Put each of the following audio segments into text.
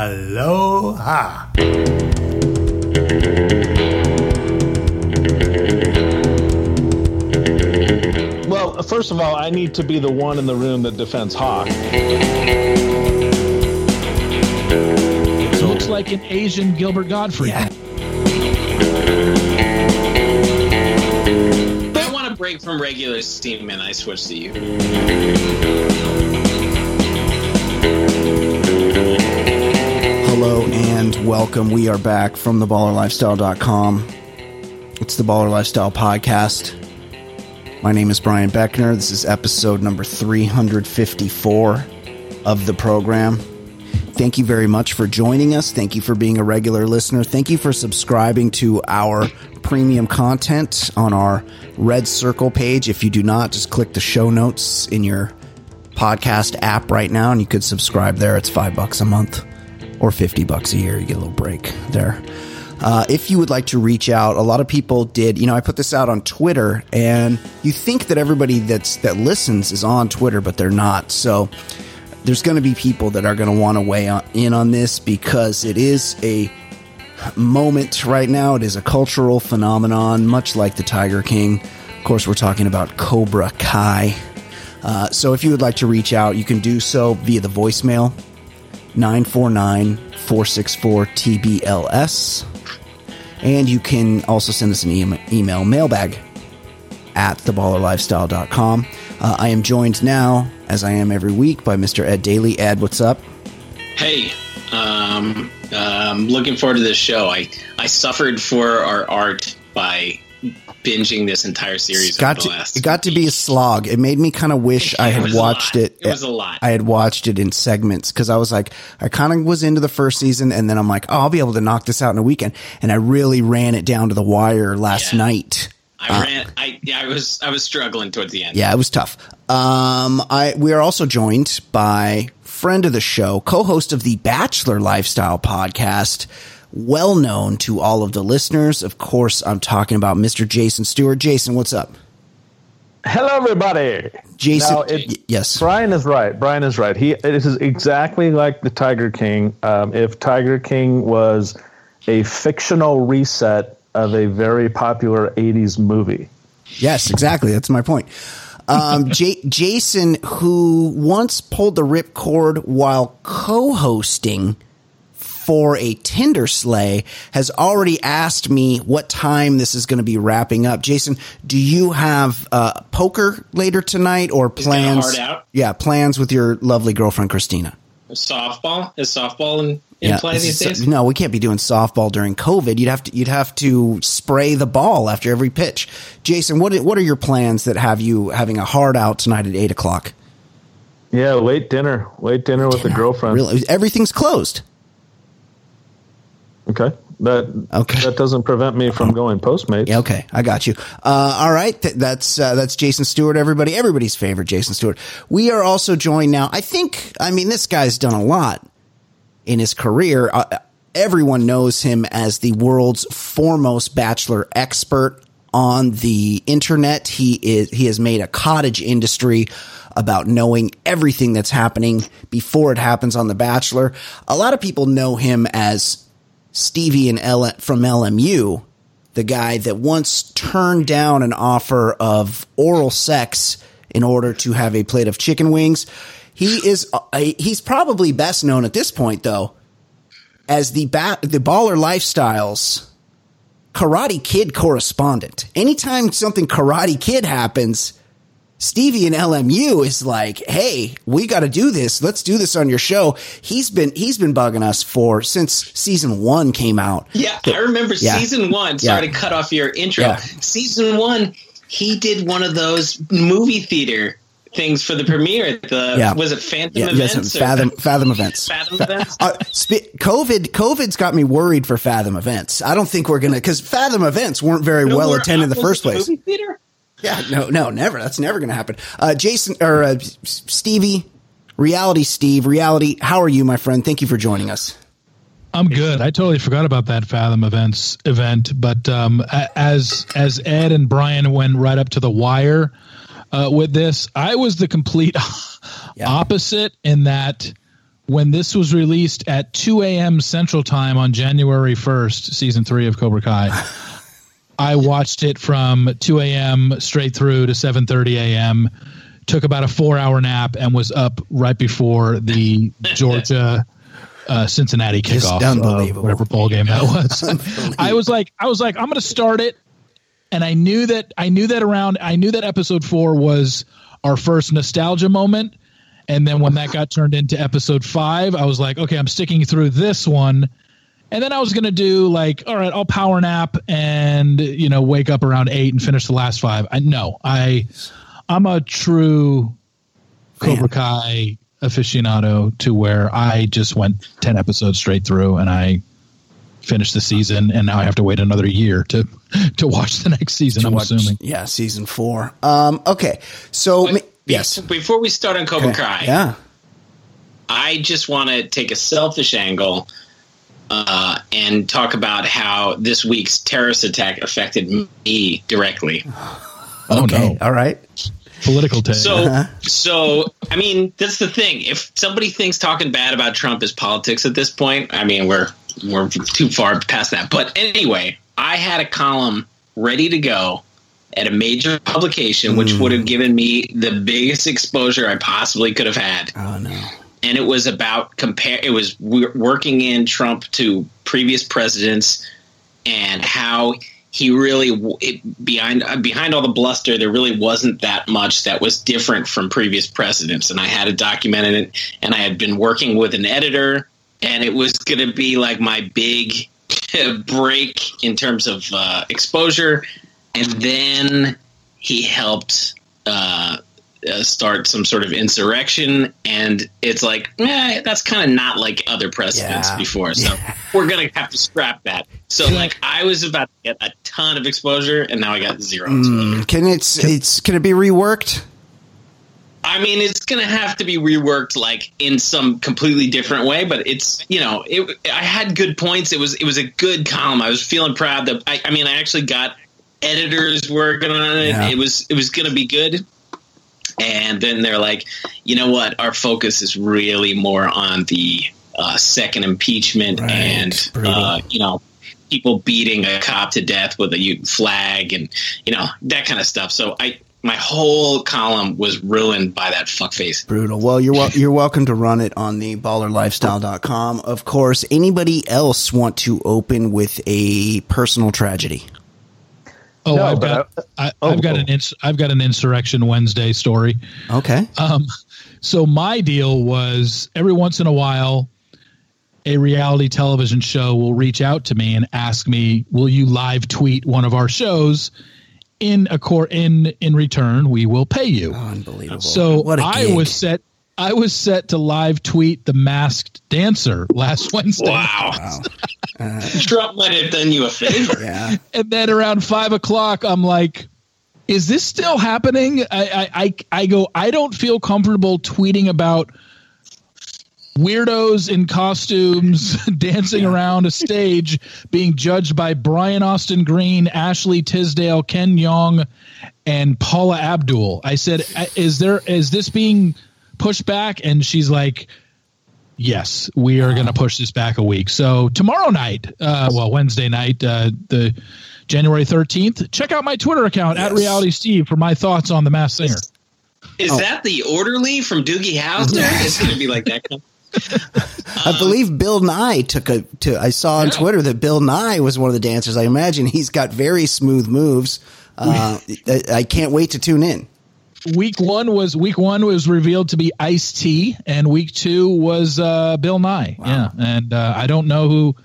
Aloha. Well, first of all, I need to be the one in the room that defends Hawk. Looks like an Asian Gilbert Gottfried. Yeah. I want a break from regular steam and I switch to you. Welcome. We are back from theballerlifestyle.com. It's the Baller Lifestyle Podcast. My name is Brian Beckner. This is episode number 354 of the program. Thank you very much for joining us. Thank you for being a regular listener. Thank you for subscribing to our premium content on our Red Circle page. If you do not, just click the show notes in your podcast app right now and you could subscribe there. It's five bucks a month or 50 bucks a year. You get a little break there. Uh, if you would like to reach out, a lot of people did. You know, I put this out on Twitter, and you think that everybody that's that listens is on Twitter, but they're not. So there's going to be people that are going to want to weigh in on this because it is a moment right now. It is a cultural phenomenon, much like the Tiger King. Of course, we're talking about Cobra Kai. Uh, so if you would like to reach out, you can do so via the voicemail 949 464 TBLS. And you can also send us an email, mailbag at theballerlifestyle.com. Uh, I am joined now, as I am every week, by Mr. Ed Daly. Ed, what's up? Hey, um, um, looking forward to this show. I, I suffered for our art by binging this entire series. Got to, it got to be a slog. It made me kind of wish I had watched it. It was a lot. I had watched it in segments because I was like, I kind of was into the first season, and then I'm like, oh, I'll be able to knock this out in a weekend. And I really ran it down to the wire last Yeah. night. I ran. I yeah. I was. I was struggling towards the end. Yeah, it was tough. Um, I we are also joined by friend of the show, co-host of the Bachelor Lifestyle podcast, well known to all of the listeners. Of course, I'm talking about Mr. Jason Stewart. Jason, what's up? Hello, everybody. Jason, Now, it- yes. Brian is right. Brian is right. He this is exactly like the Tiger King. Um, if Tiger King was a fictional reset of a very popular '80s movie. Yes, exactly. That's my point. Um, J- Jason, who once pulled the ripcord while co-hosting for a Tinder sleigh, has already asked me what time this is going to be wrapping up. Jason, do you have uh, poker later tonight or He's got a plans? heart out. Yeah, plans with your lovely girlfriend Christina. Softball is softball in, in Yeah, play these so- days. no, we can't be doing softball during COVID. You'd have to you'd have to spray the ball after every pitch. Jason, what what are your plans that have you having a hard out tonight at eight o'clock? Yeah, late dinner. Late dinner with the girlfriend. Really, everything's closed. Okay. That Okay. that doesn't prevent me from going Postmates. Yeah, okay, I got you. Uh, all right, Th- that's uh, that's Jason Stewart. Everybody, everybody's favorite Jason Stewart. We are also joined now. I think. I mean, this guy's done a lot in his career. Uh, everyone knows him as the world's foremost bachelor expert on the internet. He is he has made a cottage industry about knowing everything that's happening before it happens on The Bachelor. A lot of people know him as Stevie and L- from LMU, the guy that once turned down an offer of oral sex in order to have a plate of chicken wings. He is uh, he's probably best known at this point though as the ba- the baller lifestyles Karate Kid correspondent. Anytime something Karate Kid happens, Stevie and LMU is like, "Hey, we got to do this. Let's do this on your show." He's been he's been bugging us for since season 1 came out. Yeah, I remember Yeah. season one. Sorry Yeah. to cut off your intro. Yeah. Season one, he did one of those movie theater things for the premiere. The Yeah. was it Phantom Yeah, Events? or- Fathom Fathom events. Fathom Events? Uh, sp- COVID COVID's got me worried for Fathom events. I don't think we're going to cuz Fathom events weren't very No well attended in the first place. Movie theater? Yeah, no, no, never. That's never going to happen. Uh, Jason or uh, Stevie, reality Steve, reality. How are you, my friend? Thank you for joining us. I'm good. I totally forgot about that Fathom events event, but um, as as Ed and Brian went right up to the wire uh, with this, I was the complete Yeah. opposite in that when this was released at 2 a.m. Central Time on January 1st, season three of Cobra Kai. I watched it from 2 a.m. straight through to 7:30 a.m. Took about a four-hour nap and was up right before the Georgia uh, Cincinnati kickoff, uh, whatever bowl game that was. I was like, I was like, I'm going to start it, and I knew that I knew that around I knew that episode four was our first nostalgia moment, and then when that got turned into episode five, I was like, okay, I'm sticking through this one. And then I was gonna do like, all right, I'll power nap and you know wake up around eight and finish the last five. I no, I I'm a true Cobra Kai aficionado to where I just went ten episodes straight through and I finished the season, and now I have to wait another year to to watch the next season. I'm Watch- assuming. Yeah, season four. Um, okay, so ma- yes, Before we start on Cobra Kai, yeah. I just want to take a selfish angle uh, and talk about how this week's terrorist attack affected me directly. Oh Okay, no, all right. political take. So, so I mean, that's the thing. If somebody thinks talking bad about Trump is politics at this point, I mean, we're we're too far past that. But anyway, I had a column ready to go at a major publication, which would have given me the biggest exposure I possibly could have had. Oh no. And it was about compare. It was working in Trump to previous presidents and how he really it, behind behind all the bluster, there really wasn't that much that was different from previous presidents. And I had it documented, it, and I had been working with an editor, and it was going to be like my big break in terms of uh, exposure. And then he helped. Uh, uh, start some sort of insurrection, and it's like, eh, that's kind of not like other presidents Yeah. before. So we're gonna have to scrap that. So like, I was about to get a ton of exposure, and now I got zero. exposure. Mm, Can it's it's can it be reworked? I mean, it's gonna have to be reworked like in some completely different way. But it's you know, it, I had good points. It was it was a good column. I was feeling proud that I, I mean, I actually got editors working on it. Yeah. It was it was gonna be good. And then they're like, you know what? Our focus is really more on the uh, second impeachment Right. and uh, you know people beating a cop to death with a flag and you know that kind of stuff. So I my whole column was ruined by that fuckface. Brutal. Well, you're wel- you're welcome to run it on the ballerlifestyle.com. Of course, anybody else want to open with a personal tragedy? Oh, No, I've but got I- I, oh, I've got oh. an ins- I've got an insurrection Wednesday story. Okay. Um, so my deal was every once in a while, a reality television show will reach out to me and ask me, "Will you live tweet one of our shows?" In a cor- in in return, we will pay you. Unbelievable. So what a I was set. I was set to live tweet the masked dancer last Wednesday. Wow. Trump might have done you a favor. Yeah. and then around five o'clock, I'm like, "Is this still happening?" I, I, I, I go, I don't feel comfortable tweeting about weirdos in costumes dancing around a stage being judged by Brian Austin Green, Ashley Tisdale, Ken Jeong, and Paula Abdul. I said, "Is there is this being pushed back?" And she's like. Yes, we are going to push this back a week. So tomorrow night, uh, well, Wednesday night, uh, the January thirteenth. Check out my Twitter account at Reality Steve for my thoughts on the Masked Singer. Is that the orderly from Doogie Howser? It's going to be like that. kind- I believe Bill Nye took a. To, I saw on Twitter that Bill Nye was one of the dancers. I imagine he's got very smooth moves. Uh, I, I can't wait to tune in. Week one was week one was revealed to be Ice T, and week two was uh, Bill Nye. Yeah, and uh, I don't know who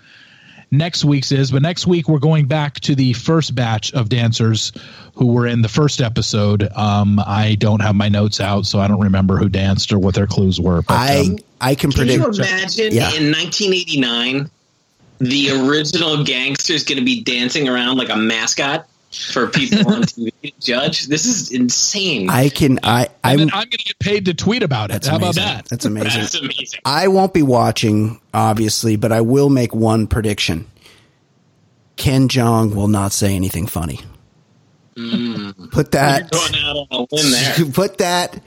next week's is, but next week we're going back to the first batch of dancers who were in the first episode. Um, I don't have my notes out, so I don't remember who danced or what their clues were. But, I um, I can predict. Can you imagine Yeah. in 1989 the original gangster's going to be dancing around like a mascot for people on TV to judge? This is insane. I can. I I'm. I'm going to get paid to tweet about it. That's How about amazing. that? That's amazing. That's amazing. I won't be watching, obviously, but I will make one prediction. Ken Jeong will not say anything funny. Mm. Put that. going out on a limb there. Put that.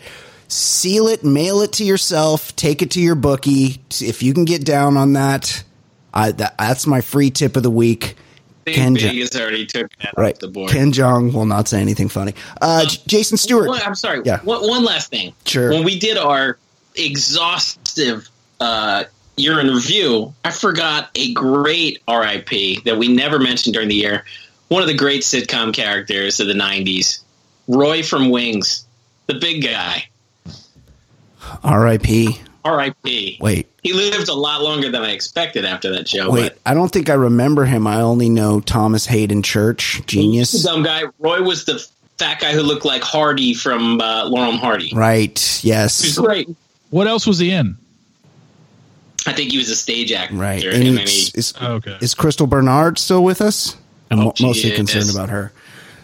seal it, mail it to yourself, take it to your bookie. If you can get down on that, I, that that's my free tip of the week. Ken Vegas already took right. off the board. Ken Jeong will not say anything funny. Uh, um, Jason Stewart. One, I'm sorry. Yeah. One, one, last thing. Sure. When we did our exhaustive uh, year in review, I forgot a great RIP that we never mentioned during the year. One of the great sitcom characters of the 90s, Roy from Wings, the big guy. R.I.P. R.I.P. Wait, he lived a lot longer than I expected after that show. Wait, I don't think I remember him. I only know Thomas Haden Church, genius, dumb guy. Roy was the fat guy who looked like Hardy from uh, Laurel and Hardy. Right. Yes. He's great. What else was he in? I think he was a stage actor. Right. And and he, is, oh, okay. is Crystal Bernard still with us? I'm oh, mostly concerned about her.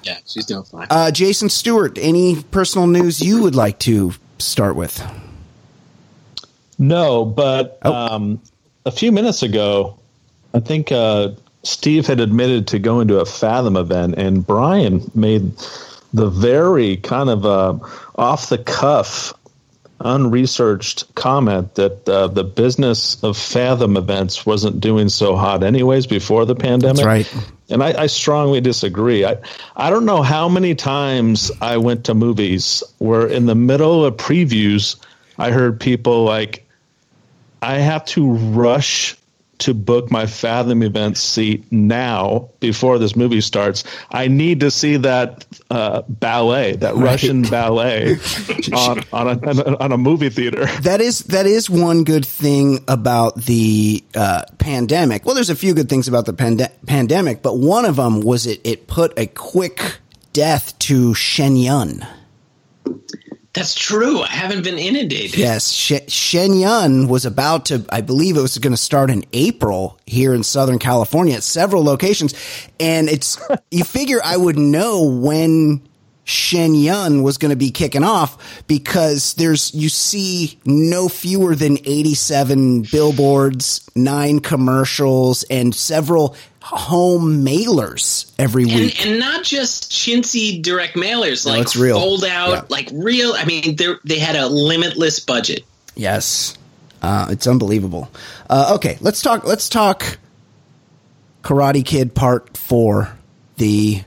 Yeah, she's doing fine. Uh, Jason Stewart, any personal news you would like to start with? No, but oh. um, a few minutes ago, I think uh, Steve had admitted to going to a Fathom event, and Brian made the very kind of uh, off the cuff, unresearched comment that uh, the business of Fathom events wasn't doing so hot, anyways, before the pandemic. That's right. And I, I strongly disagree. I, I don't know how many times I went to movies where in the middle of previews, I heard people like, I have to rush to book my Fathom event seat now before this movie starts. I need to see that uh, ballet, that right. Russian ballet, on on a, on a, movie theater. That is that is one good thing about the uh, pandemic. Well, there's a few good things about the pande- pandemic, but one of them was it it put a quick death to Shen Yun. That's true. I haven't been inundated. Yes, Shen Yun was about to. I believe it was going to start in April here in Southern California at several locations, and it's you figure I would know when Shen Yun was going to be kicking off because there's you see no fewer than 87 billboards, nine commercials, and several home mailers every week, and, and not just chintzy direct mailers, like it's real. fold out, yeah. like real. I mean, they they had a limitless budget. Yes, uh, it's unbelievable. Uh, okay, let's talk. Let's talk. Karate Kid Part Four, the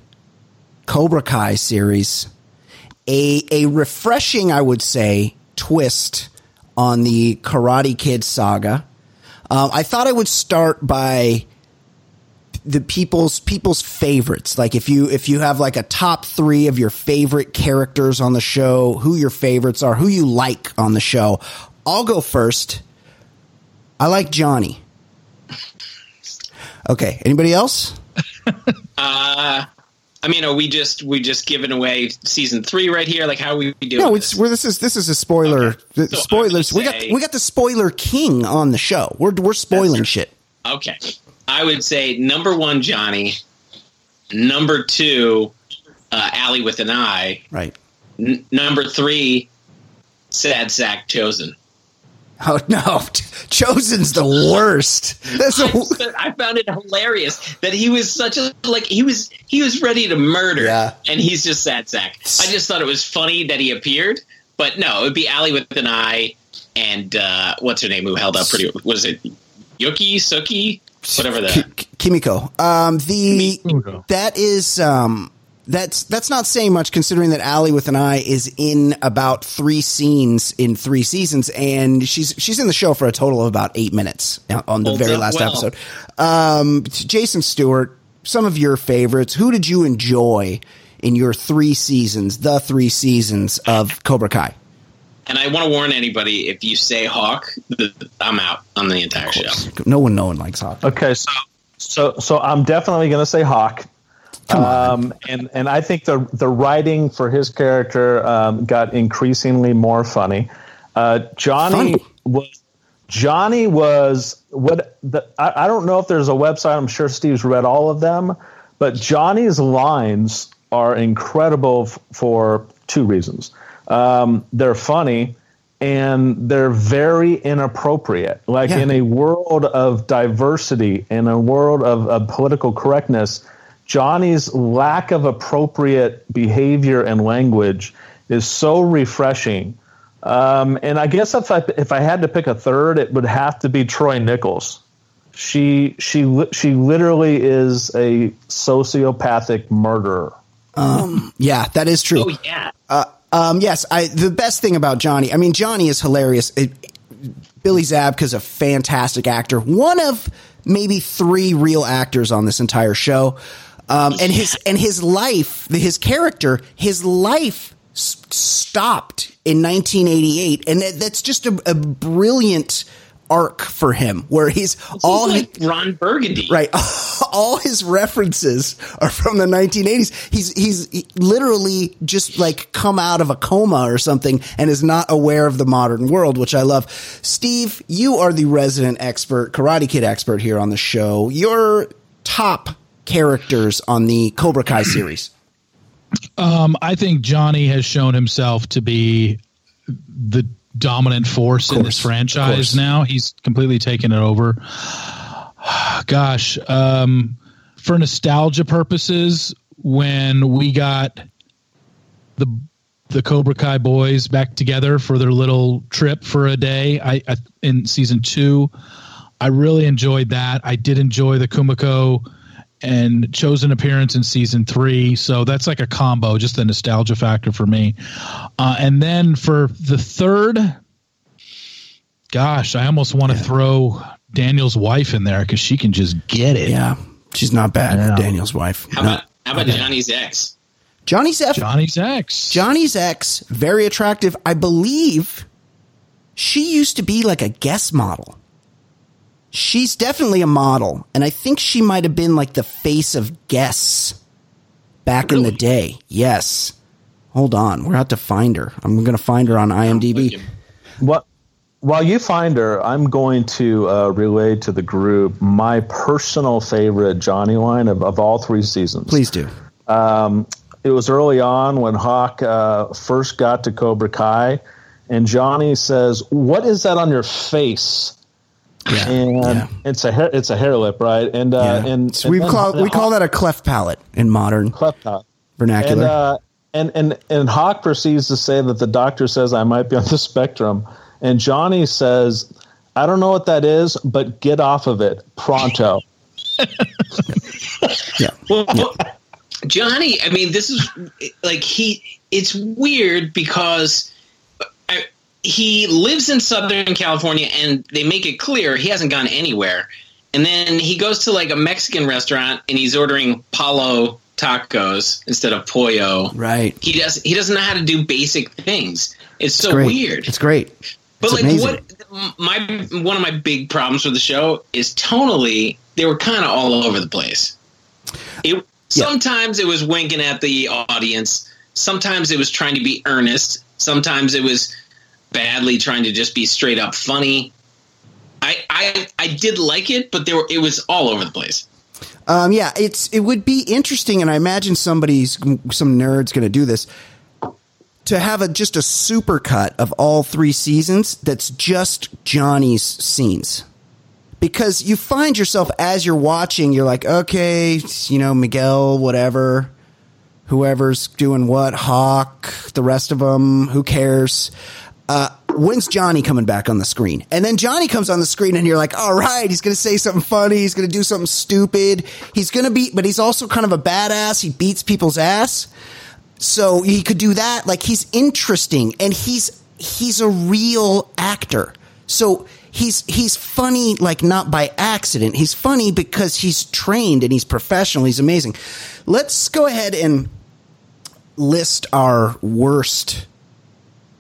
Cobra Kai series, a a refreshing, I would say, twist on the Karate Kid saga. Um, I thought I would start by the people's people's favorites. Like if you if you have like a top three of your favorite characters on the show, who your favorites are, who you like on the show. I'll go first. I like Johnny. Okay. Anybody else? uh I mean, are we just we just giving away season three right here? Like, how are we doing? No, it's this? this is this is a spoiler. Okay. So spoilers. Say, we got we got the spoiler king on the show. We're we're spoiling shit. Okay, I would say number one, Johnny. Number two, uh, Allie with an eye. Right. N- number three, Sad Sack Chozen. Oh no, Chozen's the worst. That's I found it hilarious that he was such a like he was he was ready to murder, yeah. and he's just sad sack. I just thought it was funny that he appeared, but no, it would be Allie with an eye and uh, what's her name who held up pretty was it Yuki Suki whatever that Kimiko. Um, the Kimiko. that is um that's that's not saying much considering that Allie with an eye is in about three scenes in three seasons, and she's she's in the show for a total of about eight minutes on the very last well. episode. Um, Jason Stewart, some of your favorites. Who did you enjoy in your three seasons, the three seasons of Cobra Kai? And I want to warn anybody: if you say Hawk, I'm out on the entire show. No one, no one likes Hawk. Okay, so so so I'm definitely going to say Hawk. Um, and and I think the the writing for his character um, got increasingly more funny. Uh, Johnny funny. was Johnny was what the, I, I don't know if there's a website. I'm sure Steve's read all of them, but Johnny's lines are incredible f- for two reasons. Um, they're funny and they're very inappropriate. Like yeah. in a world of diversity, in a world of, of political correctness Johnny's lack of appropriate behavior and language is so refreshing Um, and I guess if I if I had to pick a third, it would have to be Tory Nichols. She she she literally is a sociopathic murderer. Um, yeah, that is true. Oh yeah. Uh, um, yes, I the best thing about Johnny. I mean, Johnny is hilarious. It, Billy Zabka's a fantastic actor. One of maybe three real actors on this entire show. Um, and his and his life, his character, his life s- stopped in 1988, and that, that's just a, a brilliant arc for him, where he's all He's like Ron Burgundy. Right. All his references are from the 1980s. He's he's he literally just like come out of a coma or something and is not aware of the modern world, which I love. Steve, you are the resident expert, Karate Kid expert here on the show. Your top characters on the Cobra Kai series. Um, I think Johnny has shown himself to be the dominant force in this franchise now. He's completely taken it over. Gosh, um, for nostalgia purposes, when we got the the Cobra Kai boys back together for their little trip for a day, I, I in season two, I really enjoyed that. I did enjoy the Kumiko and Chozen appearance in season three. So that's like a combo, just a nostalgia factor for me. Uh, and then for the third, gosh, I almost want to throw Daniel's wife in there because she can just get it. Yeah, she's not bad. Yeah. Daniel's wife. How No. about how about Johnny's ex? Johnny's F. Johnny's ex. Johnny's ex, very attractive. I believe she used to be like a guest model. She's definitely a model, and I think she might have been like the face of guests back in the day. Yes. Hold on, we're out to find her. I'm going to find her on IMDb. What? While you find her, I'm going to uh, relay to the group my personal favorite Johnny line of, of all three seasons. Please do. Um, it was early on when Hawk uh, first got to Cobra Kai, and Johnny says, "What is that on your face?" Yeah. And Yeah. it's a hair, it's a hair lip, right? And uh, Yeah. and, So we and call we call that a cleft palate in modern cleft palate. vernacular. And, uh, and and and Hawk proceeds to say that the doctor says I might be on the spectrum, and Johnny says, "I don't know what that is, but get off of it pronto." yeah. Well, well, Johnny, I mean, this is like he. It's weird because I, he lives in Southern California, and they make it clear he hasn't gone anywhere. And then he goes to like a Mexican restaurant, and he's ordering palo tacos instead of pollo. Right. He does. He doesn't know how to do basic things. It's so Great. weird. It's great. But It's like amazing. what my one of my big problems with the show is tonally they were kind of all over the place. It sometimes it was winking at the audience, sometimes it was trying to be earnest, sometimes it was badly trying to just be straight up funny. I I I did like it, but there were it was all over the place. Um, yeah, it's it would be interesting, and I imagine somebody's some nerds going to do this to have a just a super cut of all three seasons that's just Johnny's scenes. Because you find yourself as you're watching, you're like, okay, you know, Miguel, whatever, whoever's doing what, Hawk, the rest of them, who cares? Uh, when's Johnny coming back on the screen? And then Johnny comes on the screen and you're like, all right, he's going to say something funny. He's going to do something stupid. He's going to be, but he's also kind of a badass. He beats people's ass. So he could do that. Like he's interesting and he's, he's a real actor. So he's, he's funny, like not by accident. He's funny because he's trained and he's professional. He's amazing. Let's go ahead and list our worst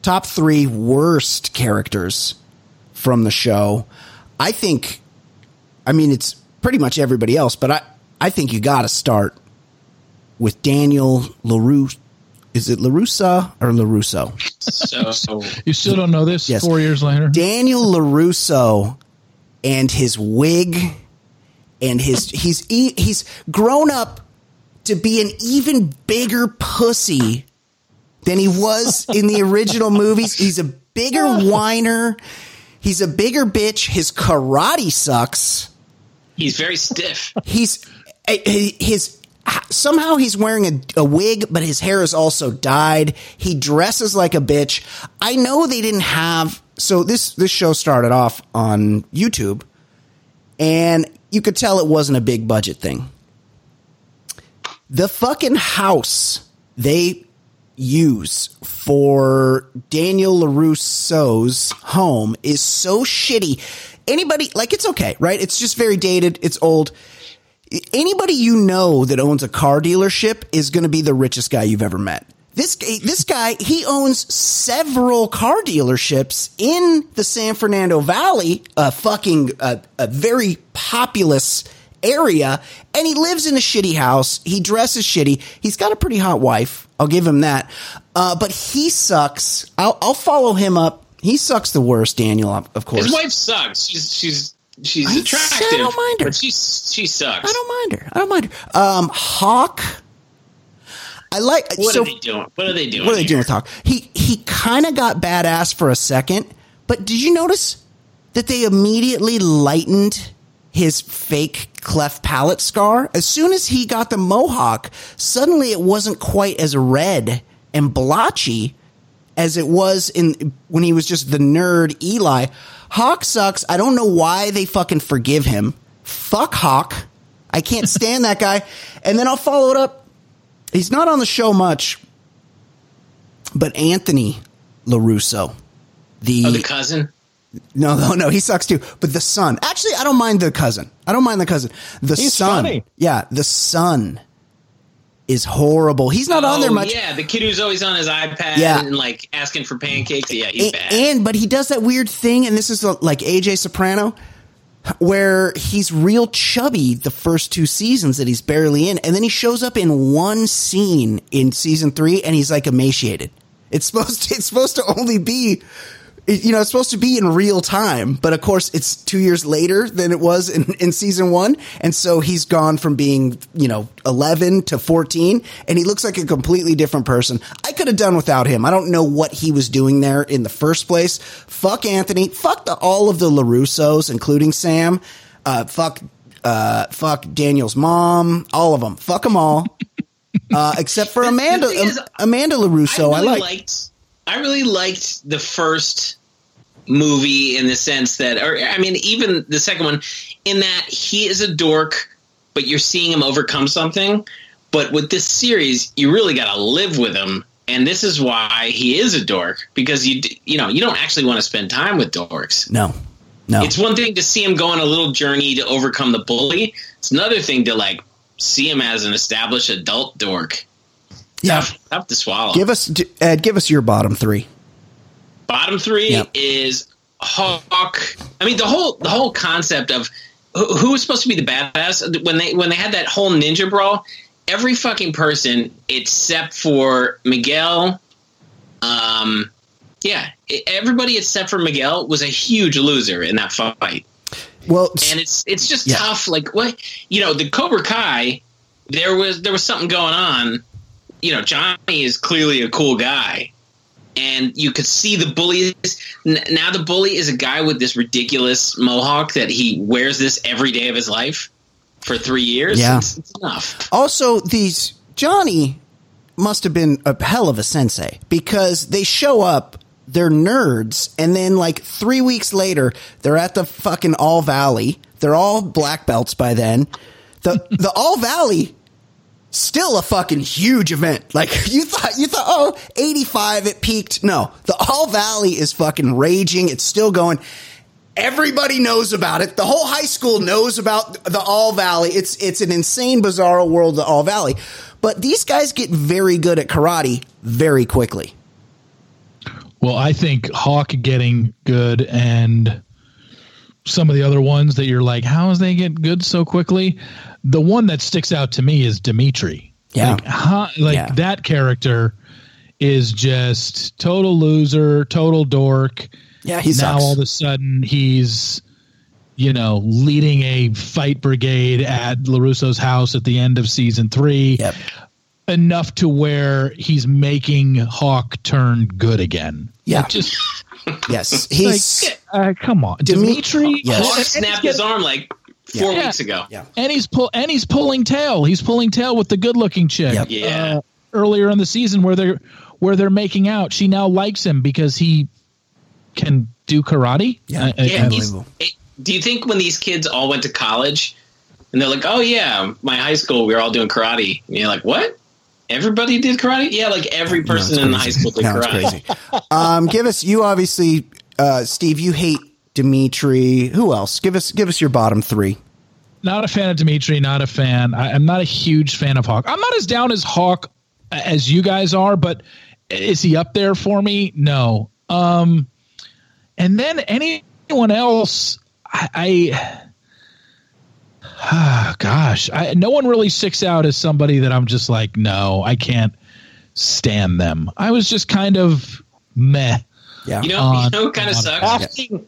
top three worst characters from the show. I think, I mean, it's pretty much everybody else, but I, I think you got to start with Daniel LaRue. Is it LaRussa or LaRusso? So You still don't know this Yes. four years later? Daniel LaRusso and his wig and his he's e- he's grown up to be an even bigger pussy than he was in the original movies. He's a bigger whiner. He's a bigger bitch. His karate sucks. he's very stiff. He's eh, eh, his somehow he's wearing a, a, wig, but his hair is also dyed. He dresses like a bitch. I know they didn't have so this this show started off on YouTube, and you could tell it wasn't a big budget thing. The fucking house they use for Daniel LaRusso's home is so shitty. Anybody, like, it's okay, right? It's just very dated. It's old. Anybody you know that owns a car dealership is going to be the richest guy you've ever met. This this guy he owns several car dealerships in the San Fernando Valley, a fucking a, a very populous area, and he lives in a shitty house. He dresses shitty. He's got a pretty hot wife. I'll give him that. Uh, but he sucks. I'll, I'll follow him up. He sucks the worst, Daniel. Of course, his wife sucks. She's she's she's I attractive. I don't mind her, but she she sucks. I don't mind her. I don't mind her. Um, Hawk I like. What so, are they doing? What are they doing? What are they doing with Hawk? He he kind of got badass for a second, but did you notice that they immediately lightened his fake cleft palate scar? As soon as he got the mohawk, suddenly it wasn't quite as red and blotchy as it was in when he was just the nerd Eli. Hawk sucks. I don't know why they fucking forgive him. Fuck Hawk. I can't stand that guy. And then I'll follow it up he's not on the show much, but Anthony LaRusso, the, oh, the cousin. No, no, no, he sucks too. But the son, actually, I don't mind the cousin. I don't mind the cousin. The he's son, funny. yeah, the son is horrible. He's not oh, on there oh, much. Yeah, the kid who's always on his iPad yeah. and like asking for pancakes. Yeah, he's and, bad. And but he does that weird thing, and this is uh, like AJ Soprano where he's real chubby the first two seasons that he's barely in, and then he shows up in one scene in season three, and he's like emaciated. It's supposed to, it's supposed to only be you know, it's supposed to be in real time, but of course it's two years later than it was in, in season one. And so he's gone from being, you know, 11 to 14 and he looks like a completely different person. I could have done without him. I don't know what he was doing there in the first place. Fuck Anthony. Fuck the, all of the LaRussos, including Sam. Uh, fuck, uh, fuck Daniel's mom, all of them. Fuck them all. Uh, except for Amanda, is, Amanda LaRusso. I, really I like. Liked, I really liked the first movie in the sense that, or I mean, even the second one, in that he is a dork, but you're seeing him overcome something. But with this series, you really got to live with him, and this is why he is a dork because you you know you don't actually want to spend time with dorks. No, no. It's one thing to see him go on a little journey to overcome the bully. It's another thing to like see him as an established adult dork. Yeah, tough, tough to swallow. Give us Ed. Give us your bottom three. Bottom three yep. is Hawk. I mean, the whole the whole concept of who was supposed to be the badass when they when they had that whole ninja brawl. Every fucking person except for Miguel, um, yeah, everybody except for Miguel was a huge loser in that fight. Well, and it's it's just yeah. tough. Like what you know, the Cobra Kai, there was there was something going on. You know, Johnny is clearly a cool guy, and you could see the bully. Now the bully is a guy with this ridiculous mohawk that he wears this every day of his life for three years. Yeah, it's, it's enough. Also, these Johnny must have been a hell of a sensei because they show up. They're nerds, and then like three weeks later, they're at the fucking All Valley. They're all black belts by then. The the All Valley still a fucking huge event. Like you thought, you thought, oh, 85, it peaked. No, the All Valley is fucking raging. It's still going. Everybody knows about it. The whole high school knows about the All Valley. It's, it's an insane, bizarre world, the All Valley. But these guys get very good at karate very quickly. Well, I think Hawk getting good and some of the other ones that you're like, how is they get good so quickly? The one that sticks out to me is Dimitri. Yeah. Like, huh, like yeah. that character is just total loser, total dork. Yeah, he now sucks. all of a sudden he's you know leading a fight brigade at LaRusso's house at the end of season three. Yep. Enough to where he's making Hawk turn good again. Yeah. Like just yes, he's like, uh, come on, Dimitri. Yes. Hawk snapped his arm like four Yeah. weeks ago. Yeah. and he's pull and he's pulling tail. He's pulling tail with the good-looking chick. Yep. Yeah. Uh, earlier in the season, where they're where they're making out, she now likes him because he can do karate. Yeah. I- I- Yeah, I- he's- Unbelievable. it- do you think when these kids all went to college and they're like, "Oh yeah, my high school we were all doing karate," and you're like, "What? Everybody did karate? Yeah, like every person it's in the high school did No, it's karate." crazy. Um, give us you obviously, uh, Steve. You hate Dimitri. Who else? Give us give us your bottom three. Not a fan of Dimitri. Not a fan. I, I'm not a huge fan of Hawk. I'm not as down as Hawk as you guys are, but is he up there for me? No. Um, and then anyone else, I. I Ah, gosh, I, no one really sticks out as somebody that I'm just like, no, I can't stand them. I was just kind of meh. Yeah. You know, On- you know, kind of sucks. asking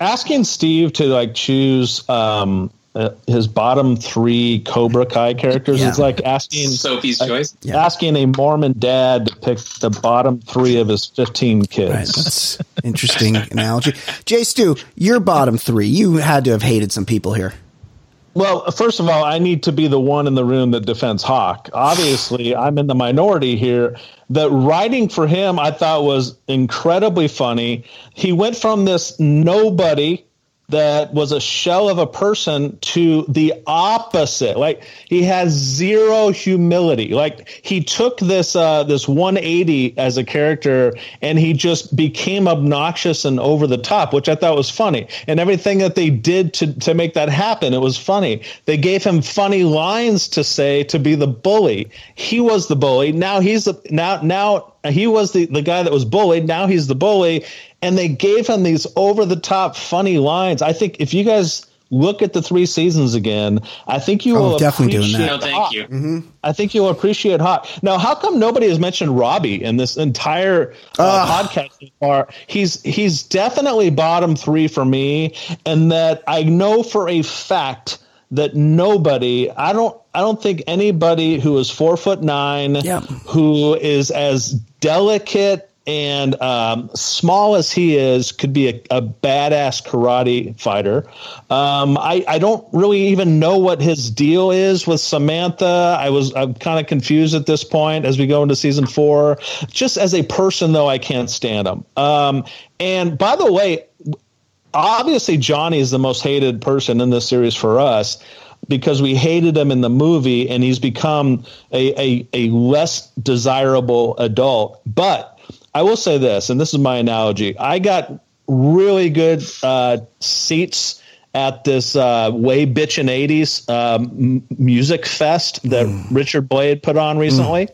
asking Steve to like choose um, uh, his bottom three Cobra Kai characters Yeah. is like asking Sophie's choice. Yeah. asking a Mormon dad to pick the bottom three of his fifteen kids. Right, that's interesting analogy. Jay Stu, your bottom three. You had to have hated some people here. Well, first of all, I need to be the one in the room that defends Hawk. Obviously, I'm in the minority here. The writing for him, I thought, was incredibly funny. He went from this nobody that was a shell of a person to the opposite. Like he has zero humility. Like he took this uh, this 180 as a character and he just became obnoxious and over the top, which I thought was funny. And everything that they did to to make that happen, it was funny. They gave him funny lines to say to be the bully. He was the bully. Now he's the now now he was the the guy that was bullied. Now he's the bully and they gave him these over the top funny lines. I think if you guys look at the three seasons again, I think you Oh, will definitely doing appreciate that. No, thank Hawk. you. I think you'll appreciate Hawk. Now, how come nobody has mentioned Robbie in this entire uh, podcast so far? He's he's definitely bottom three for me, and that I know for a fact that nobody, I don't, I don't think anybody who is four foot nine, Yeah. who is as delicate and um, small as he is, could be a, a badass karate fighter. Um, I, I don't really even know what his deal is with Samantha. I was I'm kind of confused at this point as we go into season four. Just as a person, though, I can't stand him. Um, and by the way, obviously Johnny is the most hated person in this series for us because we hated him in the movie and he's become a, a, a less desirable adult. But I will say this, and this is my analogy. I got really good uh, seats at this uh, way bitchin' 80s um, music fest that Richard Blade put on recently.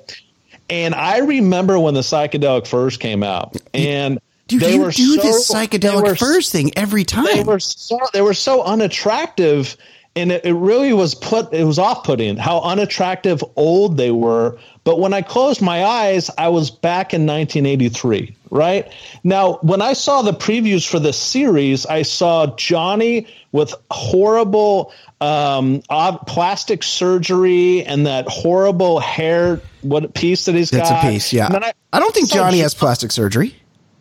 And I remember when the psychedelic first came out, and Dude, they you were do this so- they psychedelic were first thing every they time. were so they were so unattractive and it, it really was put it was off-putting how unattractive old they were but when i closed my eyes i was back in 1983 right now when i saw the previews for this series i saw johnny with horrible um, plastic surgery and that horrible hair what piece that he's That's got That's a piece, yeah. And then I, don't think saw Johnny Jo- has plastic surgery.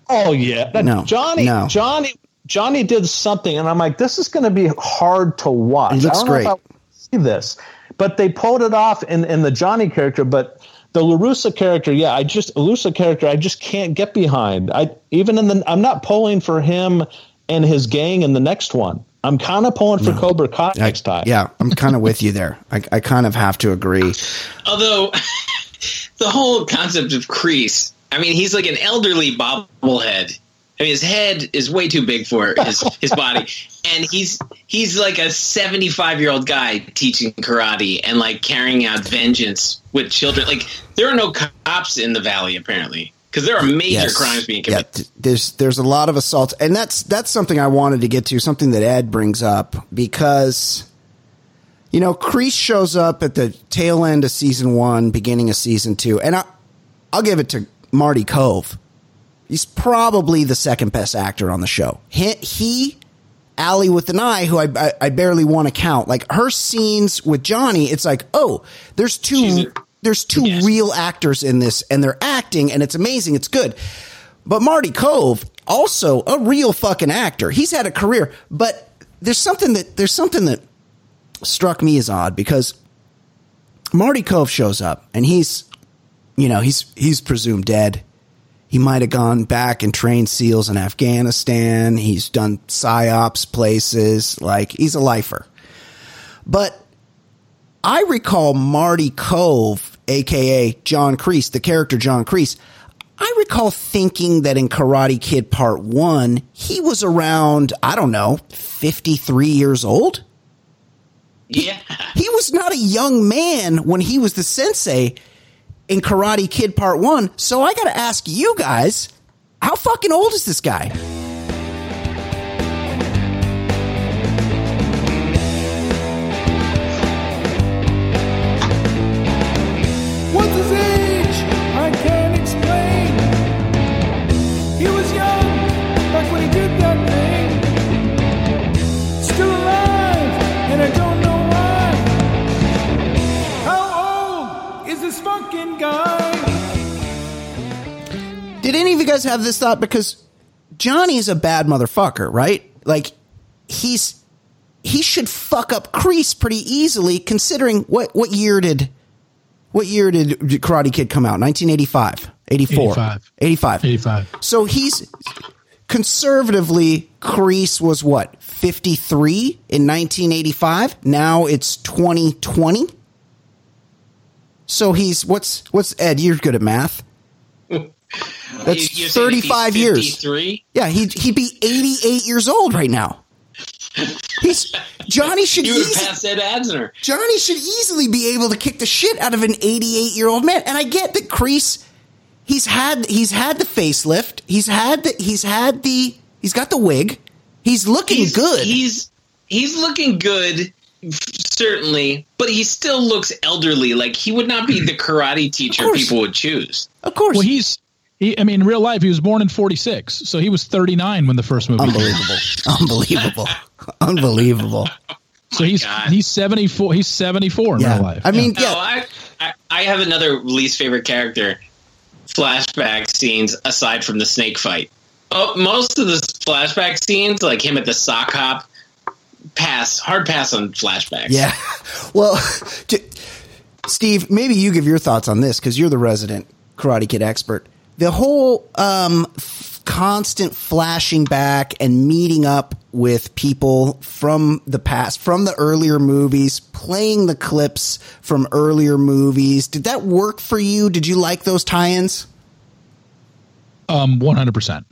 Oh yeah, That- No, Johnny. no. Johnny. Johnny did something, and I'm like, this is going to be hard to watch. He looks I don't know if great. I see this, but they pulled it off in in the Johnny character, but. The Larusa character, yeah, I just Larusa character, I just can't get behind. I even in the, I'm not pulling for him and his gang in the next one. I'm kind of pulling for Cobra Kai I- next time. Yeah, I'm kind of with you there. I, I kind of have to agree. Although the whole concept of Kreese, I mean, he's like an elderly bobblehead. I mean, his head is way too big for his his body, and he's he's like a seventy five year old guy teaching karate and like carrying out vengeance with children. Like there are no cops in the valley apparently because there are major Yes. crimes being committed. th- there's there's a lot of assaults, and that's that's something I wanted to get to. Something that Ed brings up because you know Kreese shows up at the tail end of season one, beginning of season two, and I, I'll give it to Marty Kove. He's probably the second best actor on the show. He, he Allie with an eye, who I, I, I barely want to count. Like her scenes with Johnny, it's like, oh, there's two there's two Yes. real actors in this, and they're acting, and it's amazing. It's good. But Marty Kove, also a real fucking actor. He's had a career, but there's something that there's something that struck me as odd because Marty Kove shows up and he's, you know, he's he's presumed dead. He might have gone back and trained SEALs in Afghanistan. He's done psyops places. Like he's a lifer. But I recall Marty Kove, aka John Kreese, the character John Kreese. I recall thinking that in Karate Kid Part 1, he was around, I don't know, 53 years old? Yeah. He was not a young man when he was the sensei in Karate Kid Part 1. So I got to ask you guys, how fucking old is this guy? Guys have this thought? Because Johnny's a bad motherfucker, right? Like, he's, he should fuck up Kreese pretty easily considering what, what year did, what year did Karate Kid come out? 1985, 84, 85. 85. 85. So he's conservatively, Kreese was what, 53 in 1985? Now it's 2020. So he's, what's, what's, Ed, you're good at math. That's You- you're saying if he's 35 years. Yeah, he'd, he'd be 88 years old right now. He's, Johnny should You would easily, passed Ed Asner. Johnny should easily be able to kick the shit out of an 88 year old man. And I get that Kreese, he's had he's had the facelift, he's had the he's had the he's got the wig, he's looking He's good. He's he's looking good, certainly, but he still looks elderly. Like he would not be the karate teacher people would choose. of course, Well, he's. He, I mean, in real life, he was born in '46, so he was 39 when the first movie. unbelievable, unbelievable, unbelievable. So he's God. he's 74. He's 74 in Yeah, real life. I mean, No, yeah, I, I I have another least favorite character. Flashback scenes aside from the snake fight. Oh, most of the flashback scenes, like him at the sock hop, pass hard pass on flashbacks. yeah. Well, j- Steve, maybe you give your thoughts on this because you're the resident Karate Kid expert. The whole um, f- constant flashing back and meeting up with people from the past, from the earlier movies, playing the clips from earlier movies. Did that work for you? Did you like those tie-ins? Um, 100%.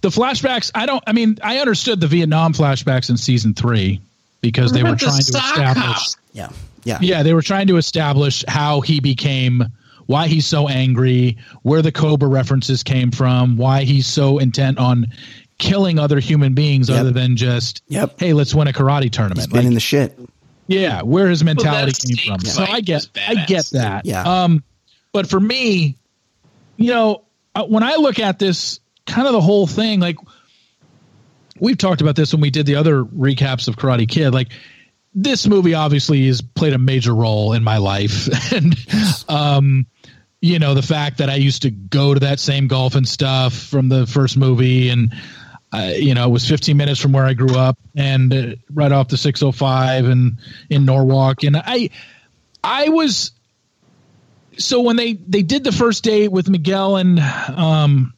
The flashbacks, I don't, I mean, I understood the Vietnam flashbacks in season three because they were about the trying to establish. hop? Yeah, yeah, Yeah, they were trying to establish how he became, why he's so angry, where the Cobra references came from, why he's so intent on killing other human beings Yep. other than just, Yep. hey, let's win a karate tournament. He's been Like, in the shit. yeah, where his mentality that came from. fight So I get, I get that. Yeah. Um, but for me, you know, uh, when I look at this, kind of the whole thing, like we've talked about this when we did the other recaps of Karate Kid, like. This movie obviously has played a major role in my life, and um, you know the fact that I used to go to that same golf and stuff from the first movie, and uh, you know it was 15 minutes from where I grew up, and uh, right off the 605 and in Norwalk, and I I was so when they they did the first date with Miguel and um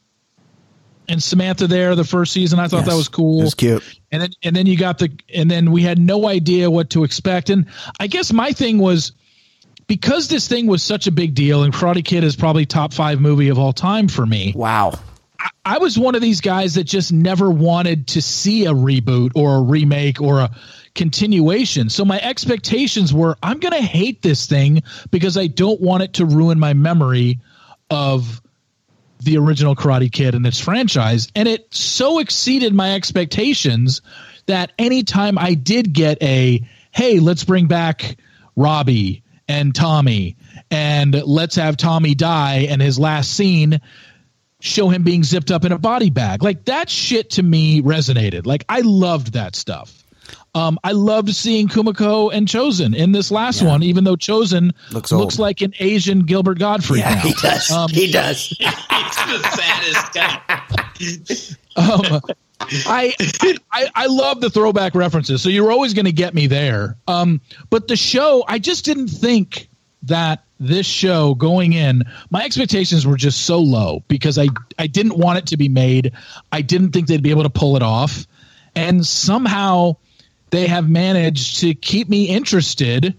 and Samantha there the first season, I thought Yes. that was cool. Cute. And then and then you got the and then we had no idea what to expect. And I guess my thing was because this thing was such a big deal, and Karate Kid is probably top five movie of all time for me. Wow. I was one of these guys that just never wanted to see a reboot or a remake or a continuation. So my expectations were I'm going to hate this thing because I don't want it to ruin my memory of the original Karate Kid and its franchise. And it so exceeded my expectations that anytime I did get a, hey, let's bring back Robbie and Tommy and let's have Tommy die and his last scene show him being zipped up in a body bag. Like that shit to me resonated. Like I loved that stuff. Um, I loved seeing Kumiko and Chozen in this last one, even though Chozen Looks looks, like an Asian Gilbert Gottfried. Yeah, now. he does. Um, he does. It's the saddest guy. um, I, I I love the throwback references, so you're always going to get me there. Um, but the show, I just didn't think that this show going in, my expectations were just so low because I I didn't want it to be made. I didn't think they'd be able to pull it off, and somehow they have managed to keep me interested.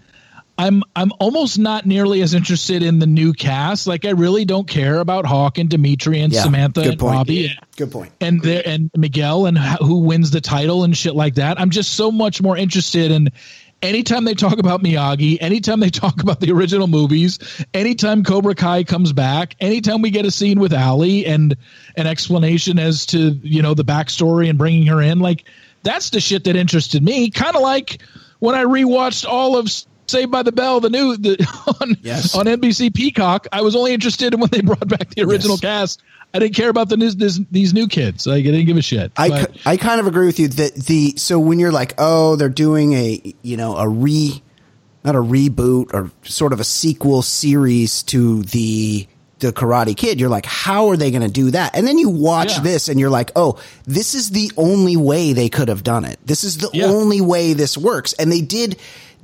I'm I'm almost not nearly as interested in the new cast. Like I really don't care about Hawk and Demetri and Yeah, Samantha good and point. Robbie Good point. and there and Miguel and who wins the title and shit like that. I'm just so much more interested in anytime they talk about Miyagi, anytime they talk about the original movies, anytime Cobra Kai comes back, anytime we get a scene with Ali and an explanation as to you know the backstory and bringing her in, like that's the shit that interested me. Kind of like when I rewatched all of. Saved by the Bell, the new the, on Yes. on NBC Peacock. I was only interested in when they brought back the original Yes. cast. I didn't care about the news, this, these new kids. Like I didn't give a shit. I, But- I kind of agree with you that the so when you're like oh they're doing a you know a re not a reboot or sort of a sequel series to the the Karate Kid you're like how are they going to do that and then you watch Yeah. this and you're like oh this is the only way they could have done it this is the Yeah. only way this works and they did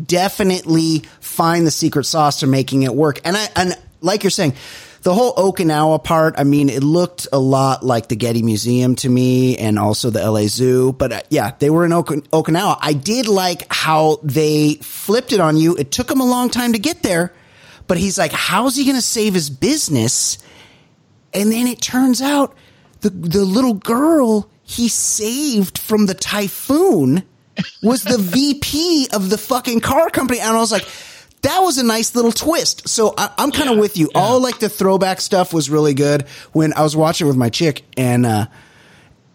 definitely find the secret sauce to making it work and I and like you're saying the whole Okinawa part, I mean, it looked a lot like the Getty Museum to me and also the LA Zoo. But uh, yeah, they were in Okin- Okinawa. I did like how they flipped it on you. It took him a long time to get there, but he's like, how's he going to save his business? And then it turns out the, the little girl he saved from the typhoon was the VP of the fucking car company. And I was like, that was a nice little twist. So I, I'm kind of with you. All like the throwback stuff was really good when I was watching with my chick and, uh,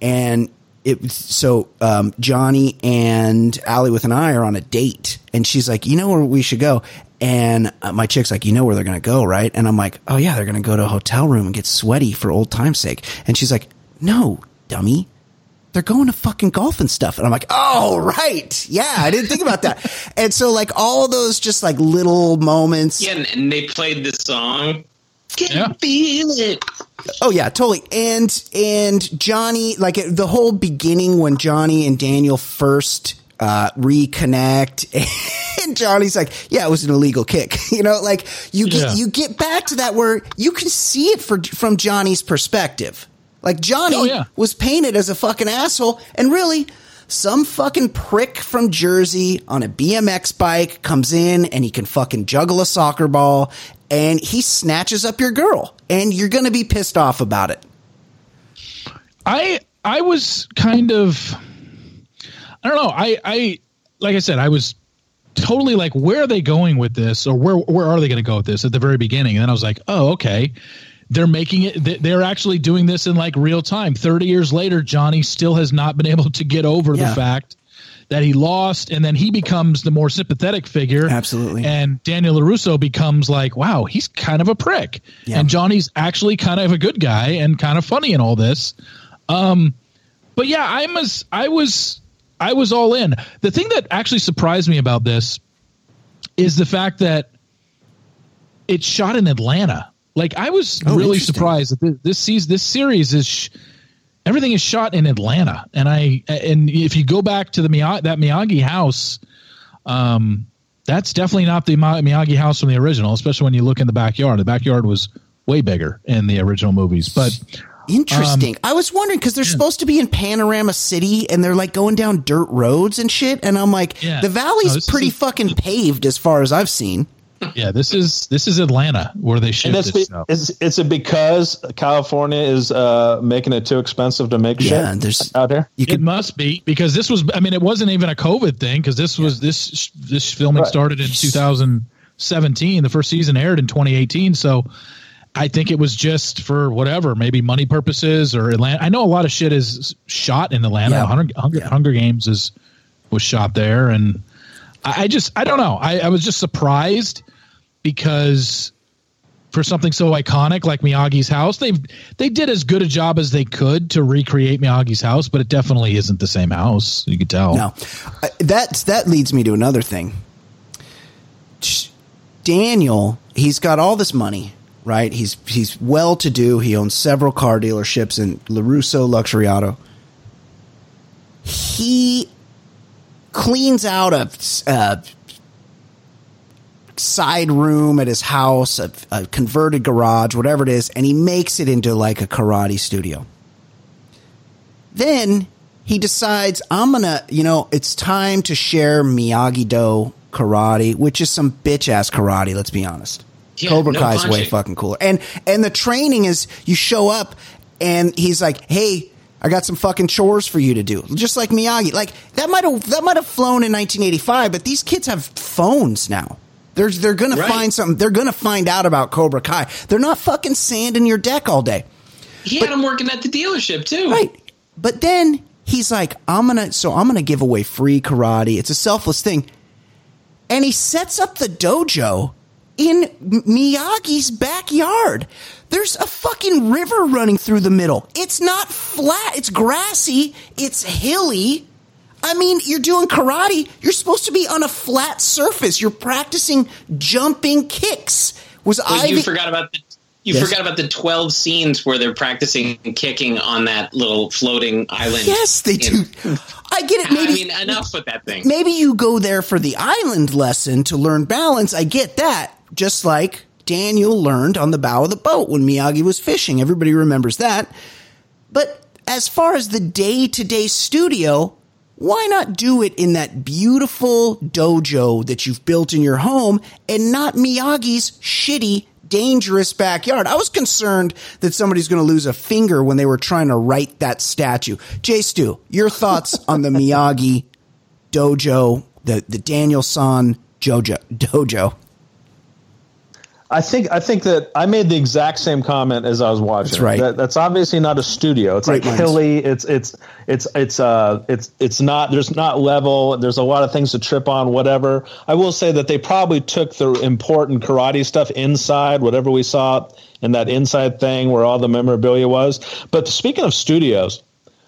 and it so um, Johnny and Ali with an eye are on a date, and she's like, "You know where we should go?" And uh, my chick's like, "You know where they're gonna go, right?" And I'm like, "Oh yeah, they're gonna go to a hotel room and get sweaty for old time's sake." And she's like, "No, dummy." They're going to fucking golf and stuff. And I'm like, oh, right. Yeah, I didn't think about that. and so, like, all those just like little moments. Yeah, and, and they played the song. Can Yeah. feel it. Oh yeah, totally. And and Johnny, like it- the whole beginning when Johnny and Daniel first uh, reconnect, and Johnny's like, "Yeah, it was an illegal kick." You know, like you get Yeah. you get back to that where you can see it for, from Johnny's perspective. Like Johnny Oh, yeah. was painted as a fucking asshole, and really. Some fucking prick from Jersey on a BMX bike comes in and he can fucking juggle a soccer ball and he snatches up your girl and you're going to be pissed off about it. I I was kind of I don't know. I I like I said, I was totally like, where are they going with this, or where where are they going to go with this at the very beginning? And then I was like, oh, okay. They're making it. they- They're actually doing this in like real time. Thirty years later, Johnny still has not been able to get over Yeah. the fact that he lost, and then he becomes the more sympathetic figure. Absolutely. And Daniel Larusso becomes like, wow, he's kind of a prick, Yeah. and Johnny's actually kind of a good guy and kind of funny in all this. Um, but yeah, I'm as I was I was all in. The thing that actually surprised me about this is the fact that it's shot in Atlanta. Like I was Oh, really surprised that this this, season, this series is sh- everything is shot in Atlanta. And I and if you go back to the Miyagi, that Miyagi house, um, that's definitely not the Mi- Miyagi house from the original. Especially when you look in the backyard. The backyard was way bigger in the original movies, but. Interesting. I was wondering because they're supposed to be in Panorama City and they're like going down dirt roads and shit. And I'm like, Yeah. the valley's No, pretty is- fucking paved as far as I've seen. Yeah, this is this is Atlanta where they And ship that's this be, stuff. is, is it because California is uh, making it too expensive to make Yeah, shit there's out here? you It could must be because this was. I mean, it wasn't even a COVID thing because this was this this filming Right. started in 2017. The first season aired in 2018. So I think it was just for whatever, maybe money purposes or Atlanta. I know a lot of shit is shot in Atlanta. Yeah. Hunger, Hunger, Hunger Games is was shot there, and I, just I don't know. I, I was just surprised because for something so iconic like Miyagi's house, they they did as good a job as they could to recreate Miyagi's house, but it definitely isn't the same house. You could tell. No, Uh, that that leads me to another thing. Daniel, he's got all this money, right? He's he's well to do. He owns several car dealerships in Larusso Luxury Auto. he cleans out a, a side room at his house, a, a converted garage, whatever it is, and he makes it into like a karate studio. Then he decides, I'm gonna, you know, it's time to share Miyagi Do karate, which is some bitch ass karate, let's be honest. Yeah, Cobra no Kai is way fucking cooler. And and the training is you show up and he's like, "Hey, I got some fucking chores for you to do." Just like Miyagi. Like that might have that might have flown in 1985, but these kids have phones now. They're they're going to Right. find something. They're going to find out about Cobra Kai. They're not fucking sanding your deck all day. He had him working at the dealership too. Right. But then he's like, I'm gonna so I'm gonna give away free karate. It's a selfless thing. And he sets up the dojo in Miyagi's backyard. There's a fucking river running through the middle. It's not flat, it's grassy, it's hilly. I mean, you're doing karate. You're supposed to be on a flat surface. You're practicing jumping kicks. Was Ivy you forgot about the you Yes. forgot about the twelve scenes where they're practicing kicking on that little floating island. Yes, they do. I get it. Maybe I mean, enough with that thing. maybe you go there for the island lesson to learn balance. I get that. Just like Daniel learned on the bow of the boat when Miyagi was fishing. Everybody remembers that. But as far as the day to day studio, why not do it in that beautiful dojo that you've built in your home and not Miyagi's shitty, dangerous backyard? I was concerned that somebody's going to lose a finger when they were trying to write that statue. Jay Stu, your thoughts on the Miyagi dojo, the, the Daniel San Jojo, dojo? I think I think that I made the exact same comment as I was watching. That's right. That, that's obviously not a studio. It's Great like minds. hilly. It's it's it's it's uh it's it's not. There's not level. There's a lot of things to trip on. Whatever. I will say that they probably took the important karate stuff inside. Whatever we saw in that inside thing where all the memorabilia was. But speaking of studios,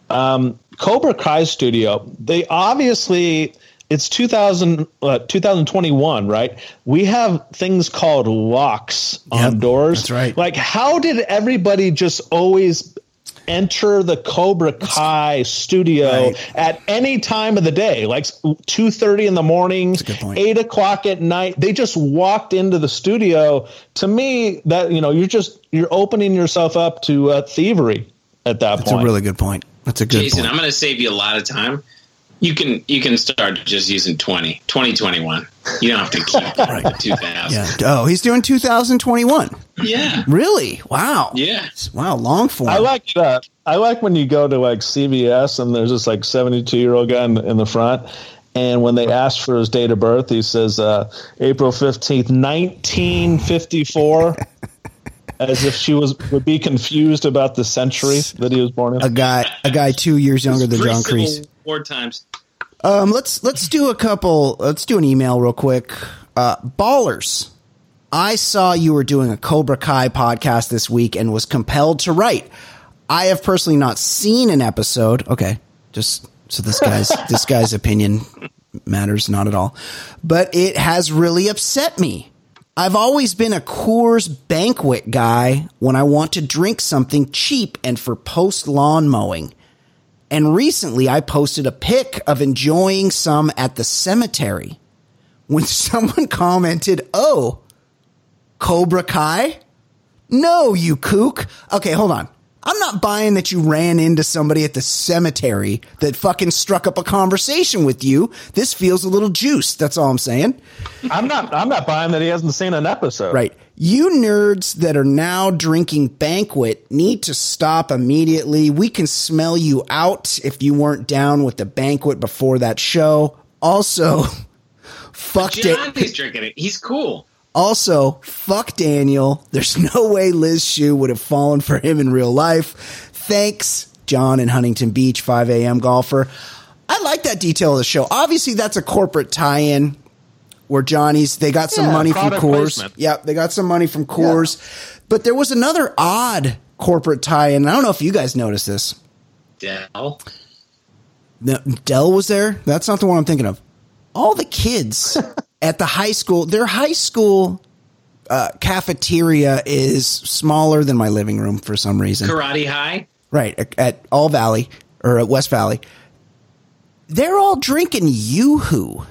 um, Cobra Kai studio, they obviously it's 2000 uh, 2021, right? We have things called locks Yep, on doors. that's right. Like how did everybody just always enter the Cobra Kai studio Right. at any time of the day, like two thirty in the morning, a good point. eight o'clock at night. They just walked into the studio. To me, that you know, you're just you're opening yourself up to uh, thievery at that That's point. That's a really good point. That's a good point. Jason, point. I'm going to save you a lot of time. You can you can start just using 20, 2021. You don't have to keep the 2000. yeah. Oh, he's doing 2021. Yeah. Really? Wow. Yeah. Wow. Long form. I like that. I like when you go to like CVS and there's this like 72 year old guy in, in the front. And when they ask for his date of birth, he says uh, April 15th, 1954, as if she was would be confused about the century that he was born in. a guy, a guy two years younger than John Pre-Civil Kreese. War times. Um, let's let's do a couple. Let's do an email real quick. Uh, ballers, I saw you were doing a Cobra Kai podcast this week and was compelled to write. I have personally not seen an episode. Okay, just so this guy's this guy's opinion matters not at all, but it has really upset me. I've always been a Coors banquet guy when I want to drink something cheap and for post lawn mowing. And recently I posted a pic of enjoying some at the cemetery when someone commented, Oh, Cobra Kai? No, you kook. Okay, hold on. I'm not buying that you ran into somebody at the cemetery that fucking struck up a conversation with you. This feels a little juiced. That's all I'm saying. I'm not. I'm not buying that he hasn't seen an episode. Right. You nerds that are now drinking banquet need to stop immediately. We can smell you out if you weren't down with the banquet before that show. Also, fuck Da- Johnny's drinking it. He's cool. also fuck Daniel. There's no way Liz Shue would have fallen for him in real life. Thanks, John in Huntington Beach, 5 a.m. golfer. I like that detail of the show. Obviously, that's a corporate tie-in where Johnny's they got some Yeah, money from product Coors. placement. Yep, they got some money from Coors. But there was another odd corporate tie-in. I don't know if you guys noticed this. Dell. No, Dell was there. That's not the one I'm thinking of. All the kids at the high school, their high school uh, cafeteria is smaller than my living room for some reason. Karate High. Right at, at All Valley or at West Valley. they're all drinking Yoo-Hoo,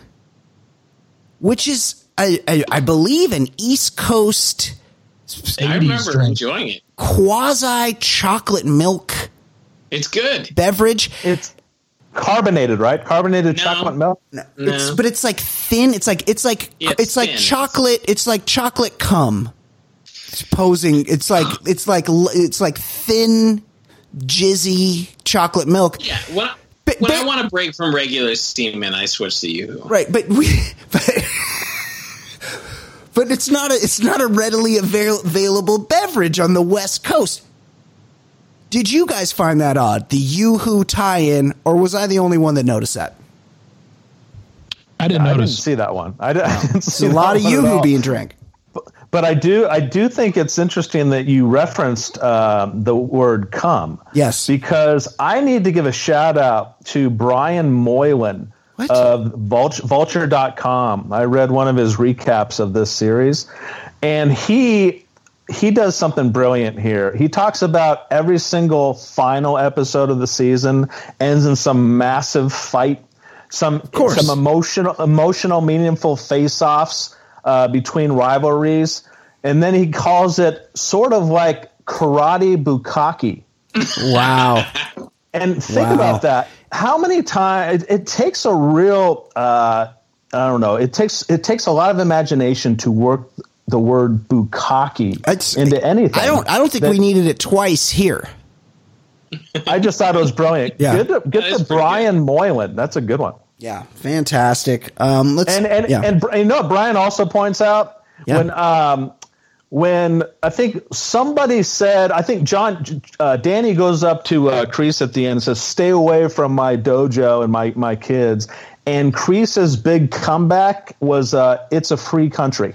which is, I, I, I believe, an East Coast I 80s remember drink. enjoying it. quasi chocolate milk It's good. beverage. It's carbonated, right? Carbonated No. chocolate milk. It's, but it's like thin. It's like it's like Yeah, it's, it's like chocolate. It's like chocolate cum. It's posing. It's like it's like it's like thin, jizzy chocolate milk. Yeah. When, But- when but- I want to break from regular steam, and I switch to you. Right, but we, but, but it's not a it's not a readily avail, available beverage on the West Coast. Did you guys find that odd? The Yoo-Hoo tie-in, or was I the only one that noticed that? I didn't I didn't notice. see that one. I, di- I didn't There's see a lot of one Yoo-Hoo being drank. But I do, I do think it's interesting that you referenced uh, the word "come." Yes. because I need to give a shout out to Brian Moylan What? of Vulture, Vulture.com. I read one of his recaps of this series, and he he does something brilliant here. He talks about every single final episode of the season ends in some massive fight, some some emotional, emotional, meaningful face-offs uh, between rivalries, and then he calls it sort of like karate bukkake. Wow. And think Wow. about that. How many times it, it takes a real uh, I don't know. It takes it takes a lot of imagination to work the word bukkake It's- into anything. I don't. I don't think that- we needed it twice here. I just thought it was brilliant. Yeah. Good to, good to pretty Brian Moylan. That's a good one. Yeah, fantastic. Um, let's And and yeah. and you know Brian also points out Yeah. when um when I think somebody said I think John uh, Danny goes up to uh, Kreese at the end and says stay away from my dojo and my my kids and Kreese's big comeback was uh, it's a free country.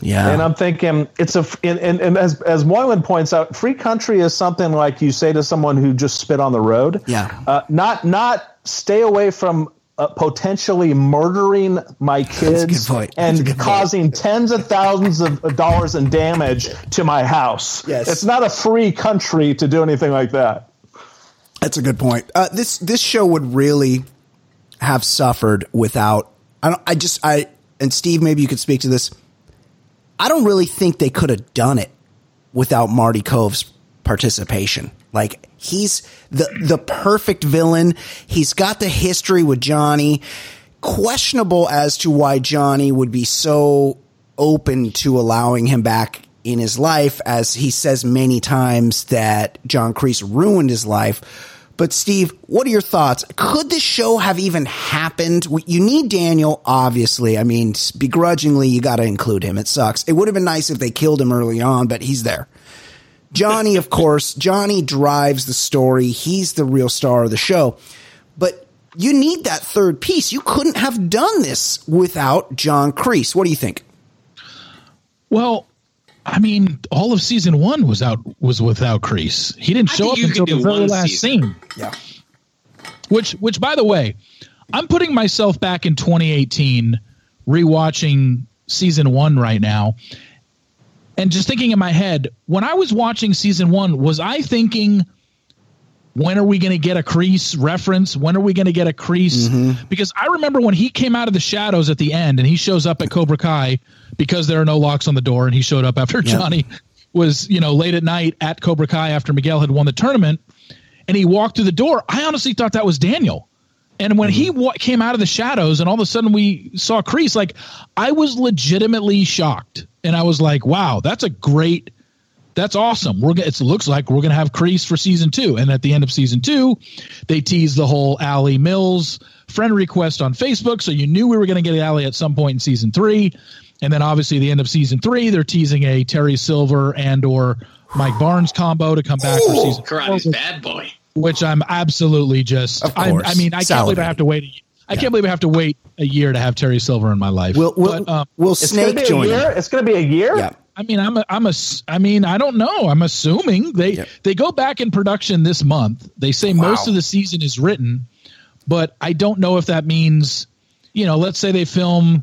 yeah, And I'm thinking it's a and, and, and as as Moylan points out, free country is something like you say to someone who just spit on the road. Yeah. Uh, not not stay away from uh, potentially murdering my kids good point. That's a and causing tens of thousands of dollars in damage to my house. Yes. It's not a free country to do anything like that. That's a good point. Uh, this this show would really have suffered without. I don't. I just. I and Steve, maybe you could speak to this. I don't really think they could have done it without Marty Kove's participation. Like he's the the perfect villain. He's got the history with Johnny. Questionable as to why Johnny would be so open to allowing him back in his life, as he says many times that John Kreese ruined his life. But Steve, what are your thoughts? Could this show have even happened? You need Daniel, obviously. I mean, begrudgingly, you got to include him. It sucks. It would have been nice if they killed him early on, but he's there. Johnny, of course, Johnny drives the story. He's the real star of the show. But you need that third piece. You couldn't have done this without John Kreese. What do you think? Well, I mean, all of season one was out was without Kreese. He didn't show up until the very last season. scene. Yeah. Which, which, by the way, I'm putting myself back in 2018, rewatching season one right now, and just thinking in my head when I was watching season one, was I thinking? When are we going to get a Kreese reference? When are we going to get a Kreese? Mm-hmm. Because I remember when he came out of the shadows at the end and he shows up at Cobra Kai because there are no locks on the door and he showed up after Johnny was, you know, late at night at Cobra Kai after Miguel had won the tournament and he walked through the door. I honestly thought that was Daniel. And when he mm-hmm. wa- came out of the shadows and all of a sudden we saw Kreese, like I was legitimately shocked. And I was like, wow, that's a great that's awesome. We're gonna, it looks like we're going to have Kreese for season two, and at the end of season two, they teased the whole Ali Mills friend request on Facebook, so you knew we were going to get Ali at some point in season three, and then obviously the end of season three, they're teasing a Terry Silver and or Mike Barnes combo to come back for season Karate's four, bad boy. Which I'm absolutely just. Of I'm, course. I mean, I can't believe I have to wait. A, I can't believe I have to wait a year to have Terry Silver in my life. Will will, but, um, will It's going Snake to be a join year. It's going to be a year. Yeah. I mean, I'm a, I'm a, s- I mean, I don't know. I'm assuming they Yep. they go back in production this month. They say most of the season is written, but I don't know if that means, you know, let's say they film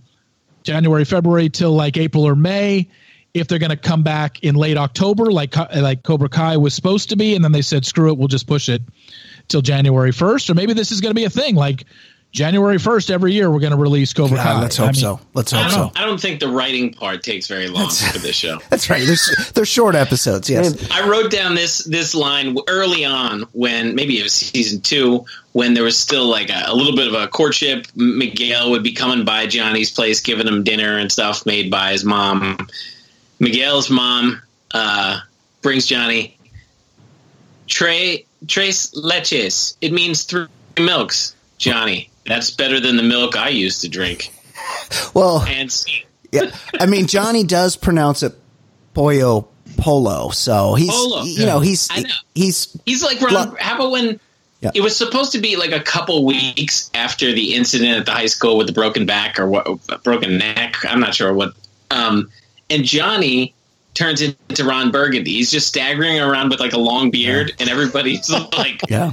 January, February till like April or May. If they're going to come back in late October, like like Cobra Kai was supposed to be, and then they said, "Screw it, we'll just push it till January 1st," or maybe this is going to be a thing. Like, January first every year we're going to release Cobra God, Kai. let's hope I mean, so. Let's hope I so. I don't think the writing part takes very long for this show. That's right. They're, they're short episodes. Yes. I wrote down this this line early on when maybe it was season two when there was still like a, a little bit of a courtship. Miguel would be coming by Johnny's place, giving him dinner and stuff made by his mom. Miguel's mom uh, brings Johnny tre tres leches. It means three milks. Johnny, that's better than the milk I used to drink. Well, And see, yeah. I mean, Johnny does pronounce it pollo polo, so he's Polo. you know he's know. he's He's like Ron. How about when Yeah. it was supposed to be like a couple weeks after the incident at the high school with the broken back or what, broken neck? I'm not sure what. Um, and Johnny turns into Ron Burgundy. He's just staggering around with like a long beard, and everybody's like, yeah.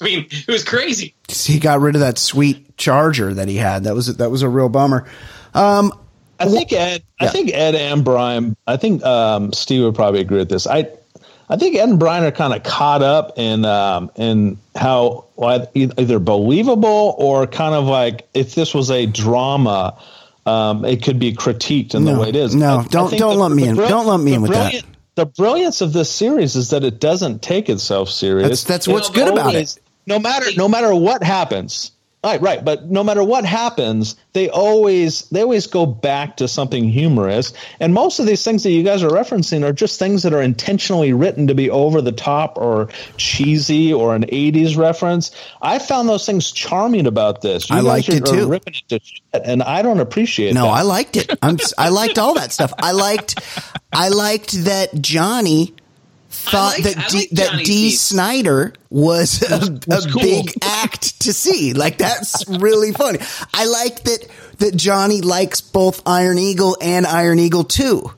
I mean, it was crazy. He got rid of that sweet charger that he had. That was that was a real bummer. Um, I think Ed. Yeah. I think Ed and Brian. I think um, Steve would probably agree with this. I, I think Ed and Brian are kind of caught up in um, in how either believable or kind of like if this was a drama, um, it could be critiqued in No, the way it is. no, I- I don't- think don't lump me in- don't lump me in with that. The brilliance of this series is that it doesn't take itself serious. That's- that's what's good about it. No matter no matter what happens, right, right. But no matter what happens, they always they always go back to something humorous. And most of these things that you guys are referencing are just things that are intentionally written to be over the top or cheesy or an '80s reference. I found those things charming about this. You I liked are, it too. ripping it to shit, and I don't appreciate. It. No, that. I liked it. I'm I liked all that stuff. I liked I liked that Johnny thought like- that I D, like that Dee Snider was a, a cool. big act to see. Like that's really funny. I like that that Johnny likes both Iron Eagle and Iron Eagle 2.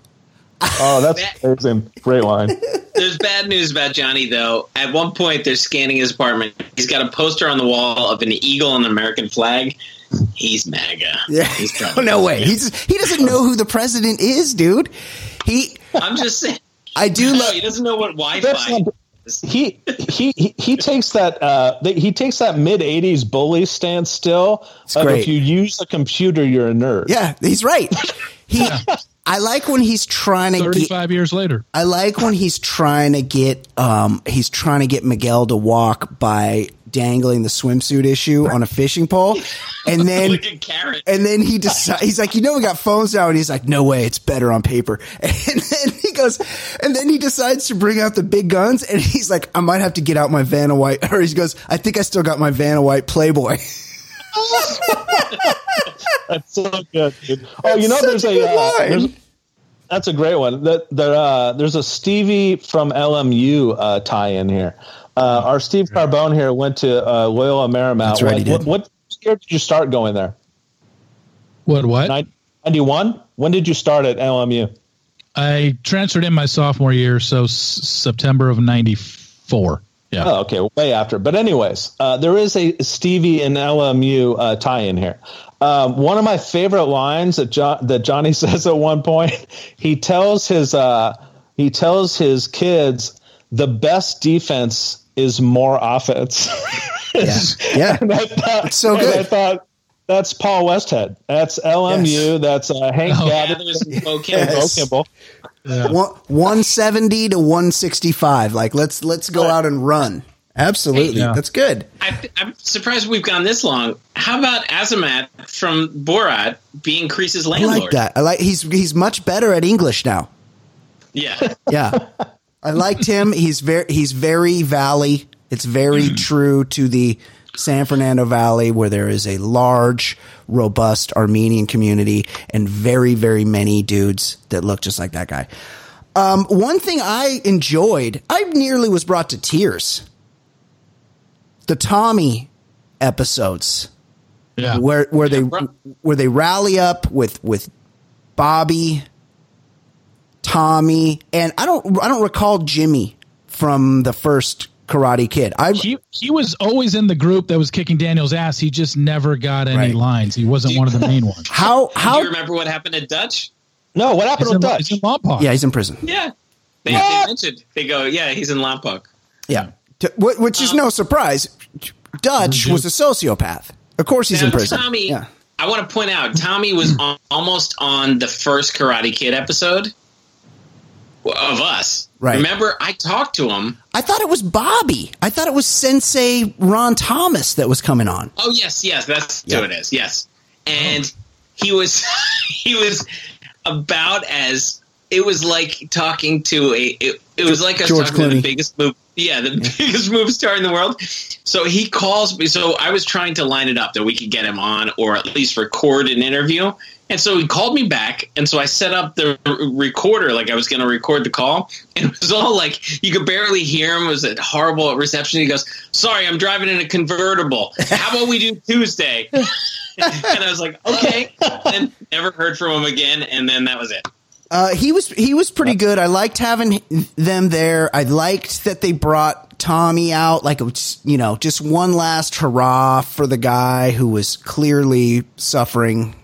Oh, that's amazing. Great line. There's bad news about Johnny, though. At one point, they're scanning his apartment. He's got a poster on the wall of an eagle and an American flag. He's MAGA. Yeah. He's oh, probably no way. He's he doesn't know who the president is, dude. He I'm just saying. I do No, love he doesn't know what That's Wi-Fi. he he he, he takes that uh he takes that mid 80s bully stance still of if you use a computer you're a nerd Yeah, he's right. He I like when he's trying to get Thirty-five years later. I like when he's trying to get um he's trying to get Miguel to walk by dangling the swimsuit issue on a fishing pole. And then Like and then he decides he's like you know we got phones now and he's like no way it's better on paper. And then he goes and then he decides to bring out the big guns and he's like I might have to get out my Vanna White or he goes I think I still got my Vanna White Playboy. That's so good dude. oh you know there's a a, uh, there's, that's a great one. That there uh there's a Stevie from LMU uh tie in here uh our Steve Carbone here went to uh Loyola Marymount That's right, he what, did. what what year did you start going there What? What? 91 when did you start at LMU I transferred in my sophomore year, so s- September of '94. Yeah. Oh, okay, way after. But anyways, uh, there is a Stevie and LMU uh, tie-in here. Um, one of my favorite lines that John, that Johnny says at one point, he tells his uh, he tells his kids the best defense is more offense. yeah yeah And I thought, It's so good. I thought that's Paul Westhead. That's LMU. That's uh, Hank Oh, Gaddis. Gathers Bo and Kimble. Bo Yes. Kimble. One- 170 to 165 like let's let's go out and run absolutely Yeah. that's good I, I'm surprised we've gone this long. How about Azamat from Borat being Kreese's landlord? I like that. I like he's he's much better at English now. Yeah. Yeah. I liked him. He's very he's very valley. It's very true to the San Fernando Valley where there is a large, robust Armenian community and very, very many dudes that look just like that guy. Um, one thing I enjoyed, I nearly was brought to tears. The Tommy episodes Yeah. where where they bro. where they rally up with with Bobby, Tommy, and I don't I don't recall Jimmy from the first Karate Kid. I He he was always in the group that was kicking Daniel's ass. He just never got any Right. lines. He wasn't one of the main ones. how Do how you remember what happened to Dutch? No, what happened He's in, with he's Dutch? in Lompoc. yeah he's in prison Yeah. They, they mentioned, they go, yeah, he's in Lompoc. yeah T- which is no um, surprise. Dutch was a sociopath. Of course, he's Now, in prison. Tommy, yeah. I want to point out Tommy was on, almost on the first Karate Kid episode of us. Right. Remember, I talked to him. I thought it was Bobby. I thought it was Sensei Ron Thomas that was coming on. Oh yes, yes, that's Yeah. who it is. Yes, and oh. he was he was about as it was like talking to a it, it was like us George talking to the biggest move yeah the biggest movie star in the world. So he calls me. So I was trying to line it up that we could get him on or at least record an interview. And so he called me back, and so I set up the r- recorder like I was going to record the call, and it was all like you could barely hear him. It was a horrible reception. He goes, "Sorry, I'm driving in a convertible. How about we do Tuesday?" and I was like, "Okay." And never heard from him again, and then that was it. Uh, he was he was pretty good. I liked having them there. I liked that they brought Tommy out. Like it was, you know, just one last hurrah for the guy who was clearly suffering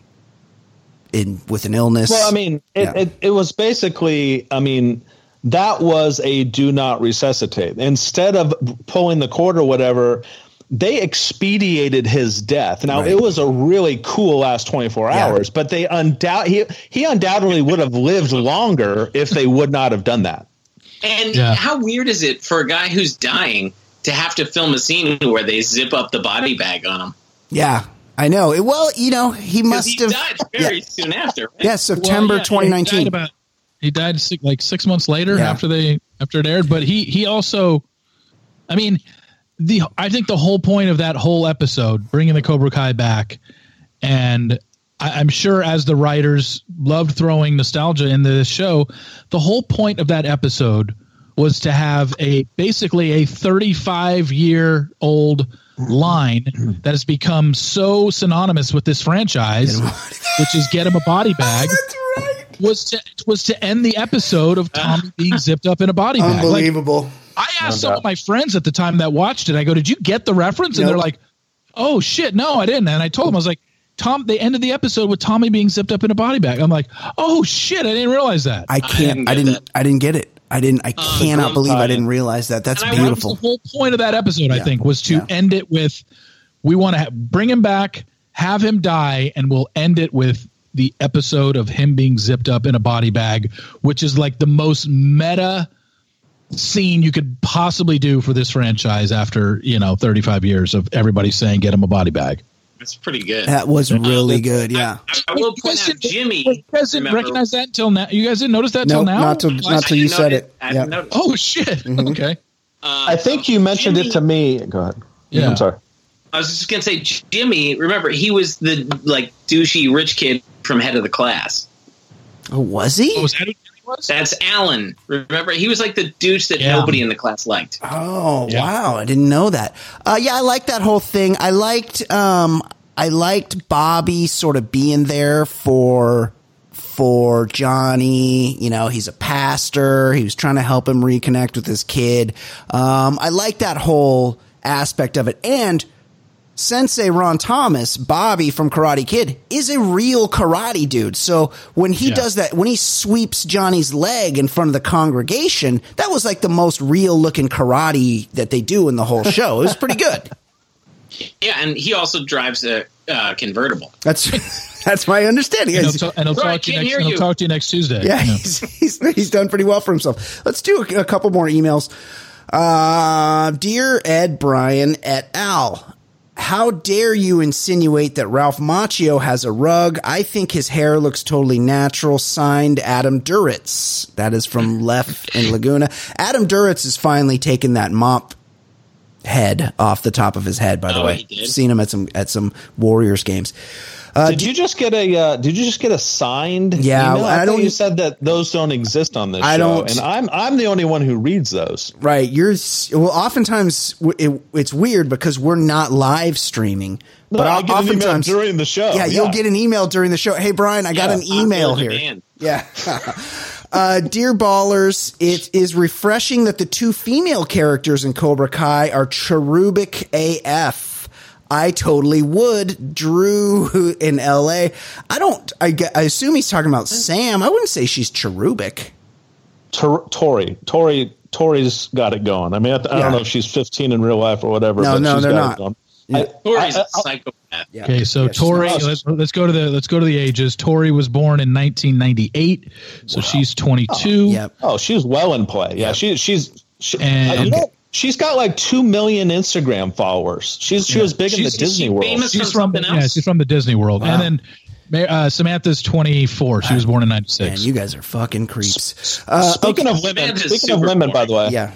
in with an illness. Well, I mean, it, Yeah. it, it was basically, I mean, that was a do not resuscitate. Instead of pulling the cord or whatever, they expedited his death. Now, Right. it was a really cool last 24 Yeah. hours, but they undoubt he, he undoubtedly would have lived longer if they would not have done that. And Yeah. how weird is it for a guy who's dying to have to film a scene where they zip up the body bag on him? yeah, I know. Well, you know, he must he have. died very soon after. Right? Yeah, September Well, yeah, He 2019. died, about, he died six, like six months later Yeah. after they after it aired. But he he also, I mean, the I think the whole point of that whole episode, bringing the Cobra Kai back, and I, I'm sure as the writers loved throwing nostalgia into this show, the whole point of that episode was to have a basically a 35 year old line that has become so synonymous with this franchise, which is get him a body bag was to was to end the episode of Tommy being zipped up in a body bag. Like, Unbelievable. I asked some of my friends at the time that watched it. I go, "Did you get the reference?" And they're like, "Oh shit, no, I didn't." And I told them I was like, "Tom." They ended the episode with Tommy being zipped up in a body bag. I'm like, "Oh shit, I didn't realize that." I can't. didn't I didn't. I didn't get it. I didn't. I uh, cannot believe I didn't realize that. That's And I That was beautiful. the whole point of that episode, I think, was to Yeah. end it with, we want to ha- bring him back, have him die, and we'll end it with the episode of him being zipped up in a body bag, which is like the most meta scene you could possibly do for this franchise after you know 35 years of everybody saying get him a body bag That's pretty good. That was really good. Yeah. I, I will point out didn't- Jimmy. You guys didn't remember- recognize that until now you guys didn't notice that No, till now not till Why- not till you said notice- it. I Yeah. didn't notice. oh shit okay Uh, I think you mentioned Jimmy- it to me. Go ahead. Yeah. I'm sorry. I was just gonna say, Jimmy. Remember, he was the like douchey rich kid from Head of the Class. Oh, was he? oh, was that who Jimmy was? That's Alan. Remember, he was like the douche that Yeah. nobody in the class liked. Oh Yeah. wow, I didn't know that. Uh, yeah, I liked that whole thing. I liked um, I liked Bobby sort of being there for for Johnny. You know, he's a pastor. He was trying to help him reconnect with his kid. Um, I like that whole aspect of it. And Sensei Ron Thomas, Bobby from Karate Kid, is a real karate dude. So when he Yeah. does that, when he sweeps Johnny's leg in front of the congregation, that was like the most real looking karate that they do in the whole show. It was pretty good. Yeah, and he also drives a uh, convertible. That's that's my understanding. and he'll, He's- ta- and he'll Right, talk to you next hear and he'll talk to you next Tuesday yeah, he's, he's he's done pretty well for himself. Let's do a, a couple more emails. Uh, dear Ed Brian et al. How dare you insinuate that Ralph Macchio has a rug? I think his hair looks totally natural. Signed Adam Duritz. That is from Left in Laguna. Adam Duritz has finally taken that mop head off the top of his head. By the Oh, way, seen him at some at some Warriors games. Did you just get a? Uh, did you just get a signed? Yeah, email? I I, don't-. You said that those don't exist on this I show, don't- and I'm I'm the only one who reads those. Right. You're well. Oftentimes it, it's weird because we're not live streaming. No, but I o- get an email oftentimes during the show. Yeah, you'll get an email during the show. Hey Brian, I got an email here. demand. Yeah. uh, dear ballers, it is refreshing that the two female characters in Cobra Kai are cherubic AF. I totally would. Drew in LA. I don't. I, ge- I assume he's talking about Sam. I wouldn't say she's cherubic. Tor- Tory. Tory. Tory's got it going. I mean, I, I Yeah. don't know if she's 15 in real life or whatever. No, but no, she's they're got not. It going. I- Tory's I- a psychopath. Yeah. Okay, so Yeah, Tory, let's, let's go to the let's go to the ages. Tory was born in 1998, so she's 22. Yep. Oh, she's well in play. Yeah, she, she's she, And- you know, she's got like two million Instagram followers. She's she was big in the Disney she's world. famous She's from from something yeah, she's from the Disney World. And then uh, Samantha's 24. She was born in Man, 96. you guys are fucking creeps. Uh, speaking okay. of women, Samantha's speaking of super women, by the way, yeah.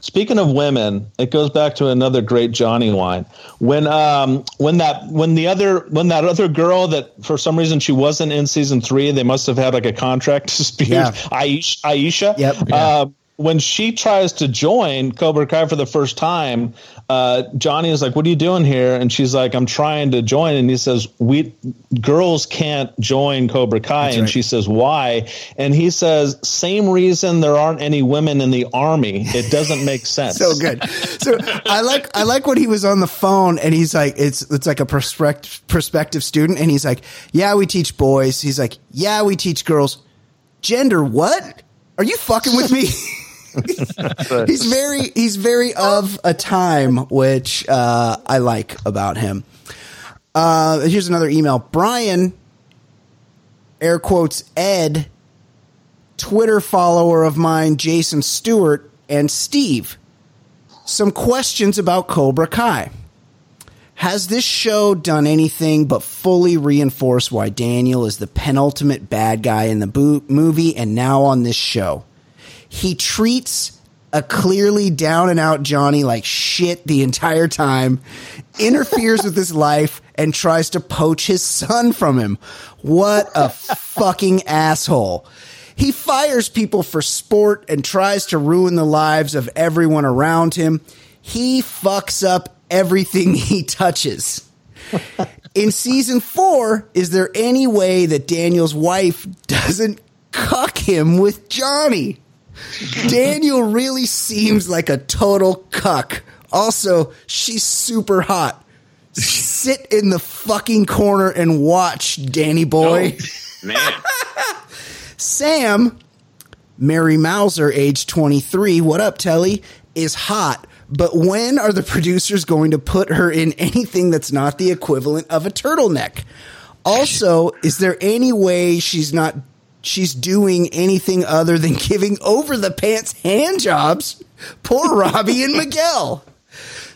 Speaking of women, it goes back to another great Johnny line. When um when that when the other when that other girl that for some reason she wasn't in season three, they must have had like a contract dispute. Yeah. Aisha, Aisha. Yep. Uh, when she tries to join Cobra Kai for the first time, uh, Johnny is like, "What are you doing here?" And she's like, "I'm trying to join." And he says, "We girls can't join Cobra Kai." and right. she says, "Why?" And he says, "Same reason there aren't any women in the army. It doesn't make sense." so good. So I like I like when he was on the phone and he's like it's it's like a prospect, prospective student and he's like, "Yeah, we teach boys." He's like, "Yeah, we teach girls." Gender what? Are you fucking with me? he's very he's very of a time which uh, I like about him. Uh, here's another email. Brian air quotes Ed Twitter follower of mine, Jason Stewart, and Steve. Some questions about Cobra Kai. Has this show done anything but fully reinforce why Daniel is the penultimate bad guy in the bo- movie and now on this show? He treats a clearly down and out Johnny like shit the entire time, interferes with his life, and tries to poach his son from him. What a fucking asshole. He fires people for sport and tries to ruin the lives of everyone around him. He fucks up everything he touches. In season four, is there any way that Daniel's wife doesn't cuck him with Johnny? Daniel really seems like a total cuck. Also, she's super hot. Sit in the fucking corner and watch, Danny boy. Oh, man. Sam, Mary Mouser, age 23, what up, Telly, is hot. But when are the producers going to put her in anything that's not the equivalent of a turtleneck? Also, is there any way she's not she's doing anything other than giving over the pants hand jobs? Poor Robbie and Miguel.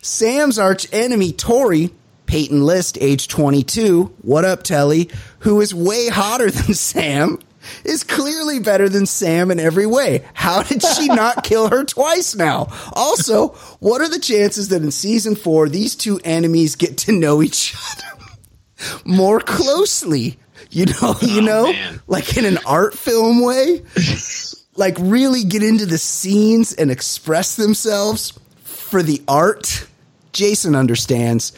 Sam's arch enemy, Tory, Peyton List, age 22, what up, Telly, who is way hotter than Sam, is clearly better than Sam in every way. How did she not kill her twice now? Also, what are the chances that in season four, these two enemies get to know each other more closely? You know, you oh, know, man. like in an art film way? like really get into the scenes and express themselves for the art. Jason understands.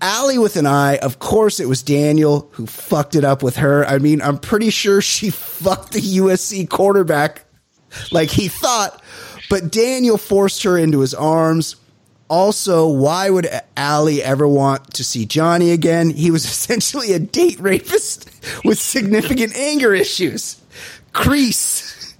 Allie with an eye, of course it was Daniel who fucked it up with her. I mean, I'm pretty sure she fucked the USC quarterback like he thought, but Daniel forced her into his arms. Also, why would Allie ever want to see Johnny again? He was essentially a date rapist with significant anger issues. Kreese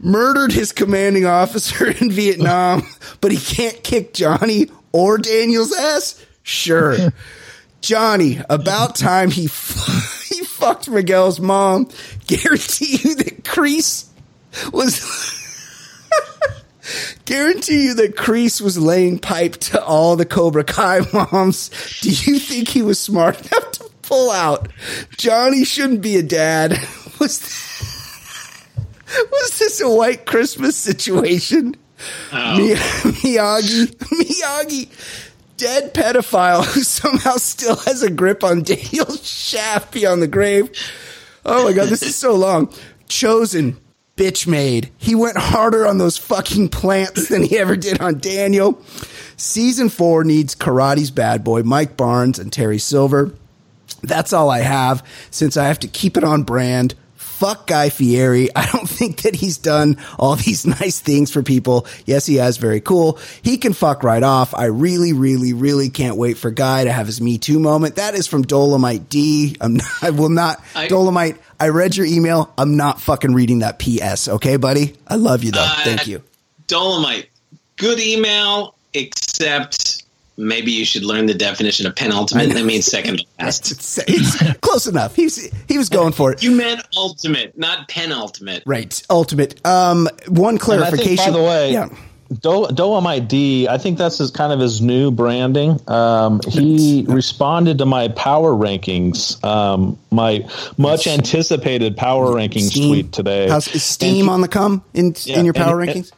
murdered his commanding officer in Vietnam, but he can't kick Johnny or Daniel's ass? Sure. Johnny, about time he f- he fucked Miguel's mom. Guarantee you that Kreese was Guarantee you that Kreese was laying pipe to all the Cobra Kai moms. Do you think he was smart enough to pull out? Johnny shouldn't be a dad. Was was this a white Christmas situation? Oh. Mi- Miyagi, Miyagi, dead pedophile who somehow still has a grip on Daniel's shaft beyond the grave. Oh my god, this is so long. Chozen, bitch made. He went harder on those fucking plants than he ever did on Daniel. Season four needs Karate's bad boy, Mike Barnes and Terry Silver. That's all I have since I have to keep it on brand. Fuck Guy Fieri. I don't think that he's done all these nice things for people. Yes, he has. Very cool. He can fuck right off. I really, really, really can't wait for Guy to have his Me Too moment. That is from Dolomite D. I'm not, I will not. I- Dolomite, I read your email. I'm not fucking reading that PS. Okay, buddy? I love you though. Uh, Thank you. Dolomite, good email, except maybe you should learn the definition of penultimate. That means second to last. It's, it's close enough. He was he was going for it. You meant ultimate, not penultimate. Right. Ultimate. Um, one And I clarification. think, by the way, yeah. Do- Dolomite D, I think that's his kind of his new branding. Um, he responded to my power rankings, um, my much anticipated power rankings Steam. tweet today. How's is Steam on the come in Yeah, in your power and- rankings?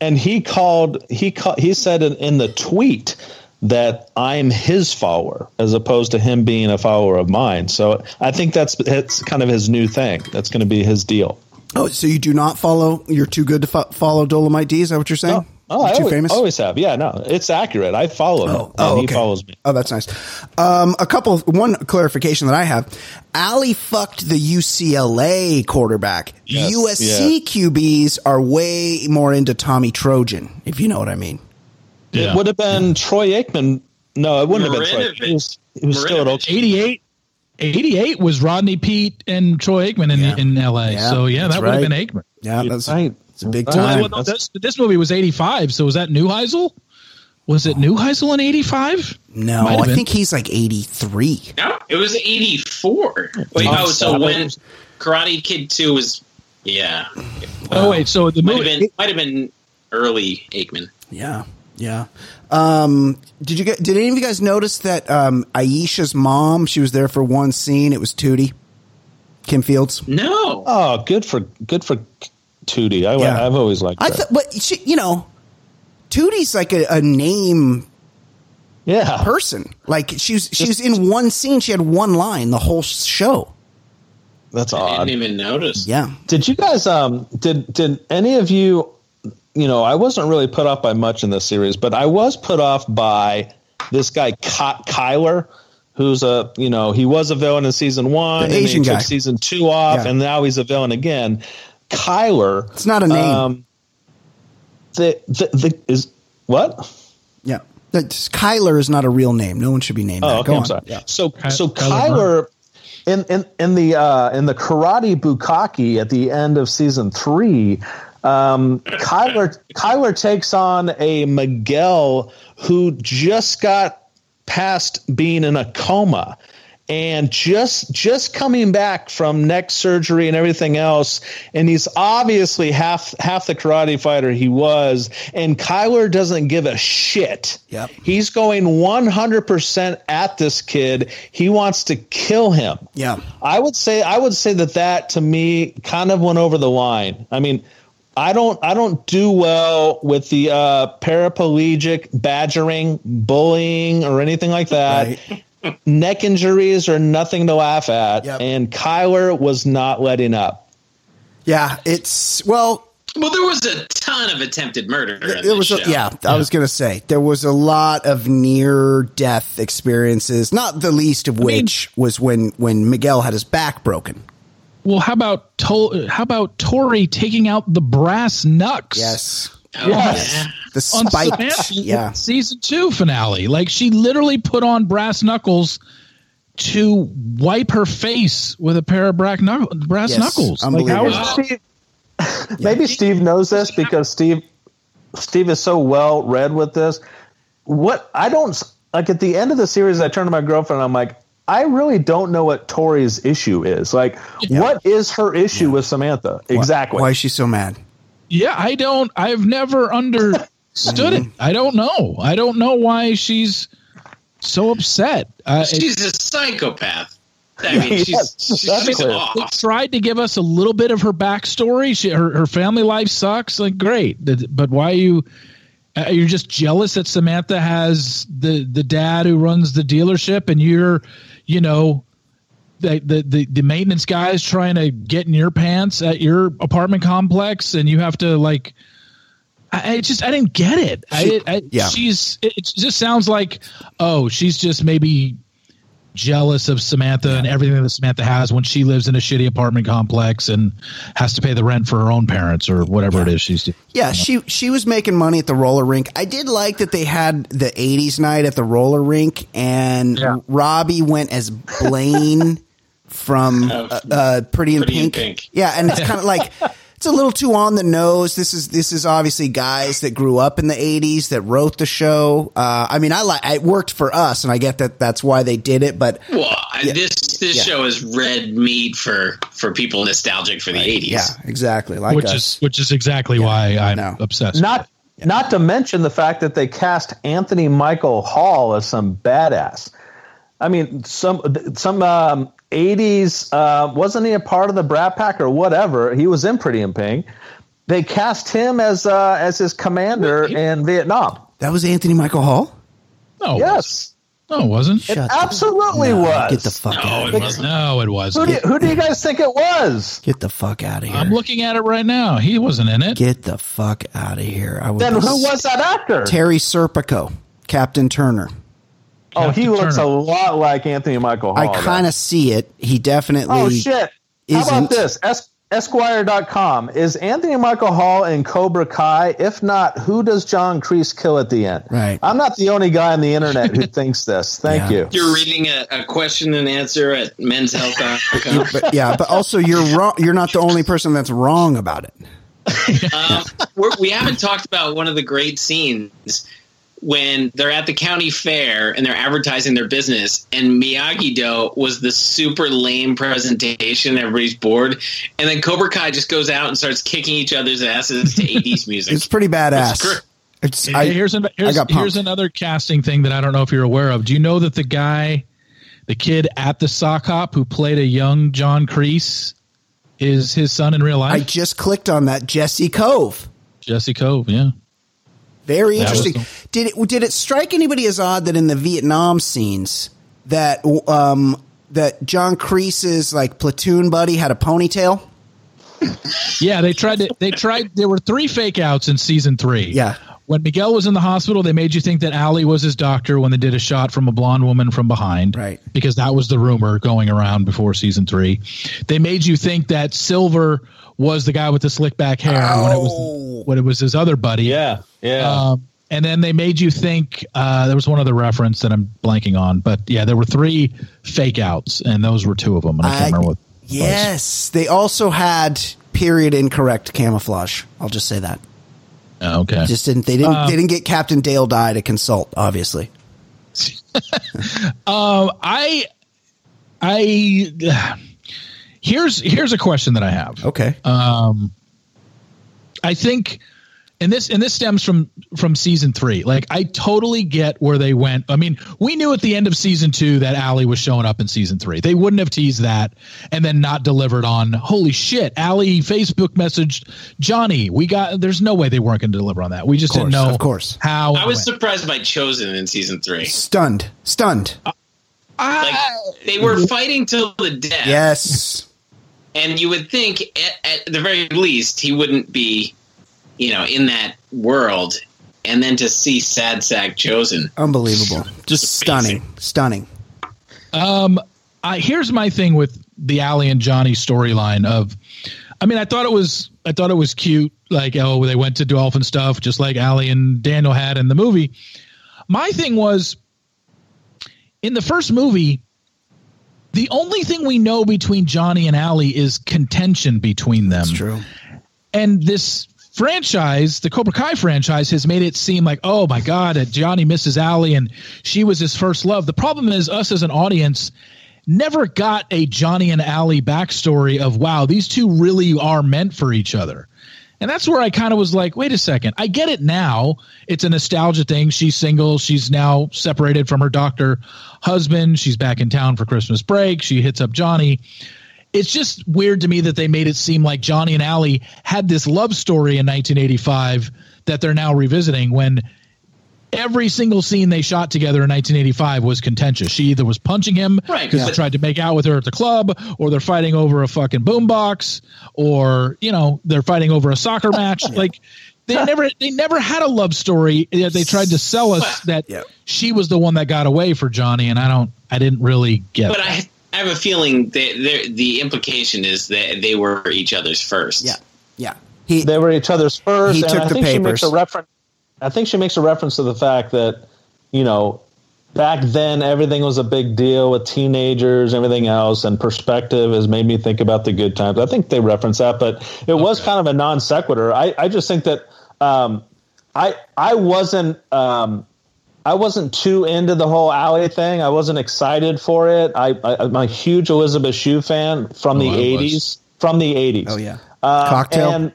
and he called he call, he said in, in the tweet that I'm his follower as opposed to him being a follower of mine. So I think that's that's kind of his new thing. That's going to be his deal. Oh, so you do not follow? You're too good to fo- follow Dolomite D. Is that what you're saying? Oh, You're I too always, famous. always have. Yeah, no, it's accurate. I follow him, Oh, and oh, he follows me. Oh, that's nice. Um, a couple, one clarification that I have. Allie fucked the UCLA quarterback. Yes, USC QBs are way more into Tommy Trojan, if you know what I mean. Yeah. It would have been Troy Aikman. No, it wouldn't have been Troy. Marinovich. He was, he was still at Marinovich. Oklahoma. 88 88 was Rodney Peete and Troy Aikman in, Yeah. in LA. Yeah, so yeah, that's that would have been Aikman. Yeah, that's right. it's a big time. Well, no, this, this movie was 85. So was that Neuheisel? Was it oh. Neuheisel in 85? No, Might have I been. think he's like 83. No, it was eighty four. Wait, Oh, oh, so so- when Karate Kid two was, yeah, Oh, wait. So the might have movie. been might have been early Aikman. Yeah, yeah. Um, did you get? Did any of you guys notice that um, Aisha's mom? She was there for one scene. It was Tootie, Kim Fields. No, Oh, good for good for Tootie. I, Yeah. I've always liked I thought, but she, you know, Tootie's like a, a name yeah, person. Like she was, she was in one scene. She had one line the whole show. that's I odd. didn't even notice. Yeah, Did you guys um did did any of you you know, I wasn't really put off by much in this series, but I was put off by this guy Ky- Kyler who's a, you know, he was a villain in season 1 The and Asian he guy. took season 2 off Yeah. and now he's a villain again. Kyler it's not a name. um the, the the is what? yeah, That's- Kyler is not a real name. No one should be named that. Oh, okay. Go I'm on. sorry. Yeah. So, Ky- so Kyler Kyler in in in the uh, in the Karate Bukaki at the end of season three, um, Kyler Kyler takes on a Miguel who just got past being in a coma. And just just coming back from neck surgery and everything else, and he's obviously half half the karate fighter he was. And Kyler doesn't give a shit. Yep. He's going 100% at this kid. He wants to kill him. Yeah. I would say I would say that that to me kind of went over the line. I mean, I don't I don't do well with the uh, paraplegic badgering, bullying, or anything like that. Neck injuries are nothing to laugh at, Yep. and Kyler was not letting up. Yeah, it's well. Well, there was a ton of attempted murder. In It this was a, show. yeah, I was going to say there was a lot of near death experiences, not the least of which was when when Miguel had his back broken. Well, how about to- how about Tory taking out the brass knucks? Yes. Oh, Yes. yeah. The on yeah. season two finale. Like she literally put on brass knuckles to wipe her face with a pair of brass, knuckle, brass Yes, knuckles. Like how unbelievable. is Wow. Maybe Steve knows this because Steve Steve is so well read with this. What I don't like at the end of the series, I turn to my girlfriend. and I'm like, I really don't know what Tory's issue is. Like, what is her issue with Samantha exactly? Why is she so mad? Yeah, I don't. I've never understood it. I don't know. I don't know why she's so upset. Uh, it, She's a psychopath. I mean, she's, Yes, she's, she's off. tried to give us a little bit of her backstory. She, her, her family life sucks. Like, great, but why are you? Uh, you're just jealous that Samantha has the the dad who runs the dealership, and you're, you know, the the the, the maintenance guy is trying to get in your pants at your apartment complex, and you have to like. I, I just I didn't get it. She- I, I yeah. she's it, it just sounds like oh she's just maybe jealous of Samantha and everything that Samantha has when she lives in a shitty apartment complex and has to pay the rent for her own parents or whatever it is she's doing. Yeah, she she was making money at the roller rink. I did like that they had the '80s night at the roller rink, and Yeah. Robbie went as Blane from uh, uh, Pretty in Pretty Pink. Pink. Yeah, and it's kind of like it's a little too on the nose. This is this is obviously guys that grew up in the '80s that wrote the show. Uh, I mean, I like it worked for us, and I get that that's why they did it. But well, this this Yeah. show is red meat for for people nostalgic for the eighties. yeah, exactly. Like which us. is which is exactly why I'm no. obsessed. Not not to mention the fact that they cast Anthony Michael Hall as some badass. I mean, some some um, '80s uh, wasn't he a part of the Brat Pack or whatever? He was in Pretty in Pink. They cast him as uh, as his commander in Vietnam. that was Anthony Michael Hall. no, Yes, no, it wasn't. Shut the- absolutely No, was. Get the fuck No, out it of here. wasn't. No, it who, wasn't. do, who do you guys think it was? Get the fuck out of here. I'm looking at it right now. He wasn't in it. Get the fuck out of here. I would Then who was that actor? Terry Serpico, Captain Turner. Oh, he Captain looks Turner. a lot like Anthony Michael Hall. I kind of see it. He definitely. Oh shit! How isn't- about this? Es- Esquire.com. Is Anthony Michael Hall in Cobra Kai? If not, who does John Kreese kill at the end? Right. I'm not the only guy on the internet who thinks this. Thank Yeah. you. You're reading a, a question and answer at menshealth.com. But yeah, but also you're wrong. You're not the only person that's wrong about it. um, we haven't talked about one of the great scenes when they're at the county fair and they're advertising their business, and Miyagi Do was the super lame presentation. Everybody's bored, and then Cobra Kai just goes out and starts kicking each other's asses to 80s music. It's pretty badass. great. It's, I, here's an, here's, got here's another casting thing that I don't know if you're aware of. Do you know that the guy, the kid at the sock hop who played a young John Kreese, is his son in real life? I just clicked on that Jesse Kove. Jesse Kove. Yeah. Very interesting. Did it did it strike anybody as odd that in the Vietnam scenes that um that John Kreese's like platoon buddy had a ponytail? Yeah, they tried to. They tried. There were three fake outs in season three. Yeah. When Miguel was in the hospital, they made you think that Allie was his doctor when they did a shot from a blonde woman from behind. Right. Because that was the rumor going around before season three. They made you think that Silver was the guy with the slick back hair when it Oh. was when it was his other buddy. Yeah, yeah. Um, and then they made you think uh, there was one other reference that I'm blanking on, but yeah, there were three fake outs, and those were two of them, and I, can't remember what. Yes, they also had period incorrect camouflage. I'll just say that. Oh, okay. Just didn't they didn't Um, they didn't get Captain Dale Dye to consult, obviously. Um, I, I, here's here's a question that I have. Okay. Um, I think, and this and this stems from from season three. Like, I totally get where they went. I mean, we knew at the end of season two that Allie was showing up in season three. They wouldn't have teased that and then not delivered on. Holy shit! Allie Facebook messaged Johnny. We got. There's no way they weren't going to deliver on that. We just didn't know. of course. how. I was surprised by Chozen in season three. Stunned. Stunned. Uh, like they were fighting till the death. Yes. and you would think at, at the very least he wouldn't be you know in that world and then to see sad sack Chozen Unbelievable. Just stunning. Stunning. Um, I, here's my thing with the Allie and Johnny storyline of, I mean, I thought it was, I thought it was cute. Like, oh, they went to dolphin stuff, just like Allie and Daniel had in the movie. My thing was, in the first movie, the only thing we know between Johnny and Allie is contention between them It's true. and this franchise, the Cobra Kai franchise, has made it seem like, oh my God, Johnny misses Allie and she was his first love. The problem is, us as an audience never got a Johnny and Allie backstory of, wow, these two really are meant for each other. And that's where I kind of was like, wait a second. I get it now. It's a nostalgia thing. She's single. She's now separated from her doctor husband. She's back in town for Christmas break. She hits up Johnny it's just weird to me that they made it seem like Johnny and Allie had this love story in 1985 that they're now revisiting when every single scene they shot together in 1985 was contentious. She either was punching him Right, because yeah. he tried to make out with her at the club, or they're fighting over a fucking boombox, or you know they're fighting over a soccer match. Like they never they never had a love story. Yet They tried to sell us that Yeah. she was the one that got away for Johnny, and I don't I didn't really get. but that. I, I have a feeling that the implication is that they were each other's first Yeah. Yeah. He they were each other's first. He and took I the think she makes a reference. I think she makes a reference to the fact that you know back then everything was a big deal with teenagers and everything else and perspective has made me think about the good times i think they reference that but it was kind of a non sequitur i, I just think that um, i i wasn't um, I wasn't too into the whole Allie thing. I wasn't excited for it. I, I, am a huge Elizabeth Shue fan from Oh, the I 80s. was. From the 80s. Oh yeah. Uh, Cocktail? And,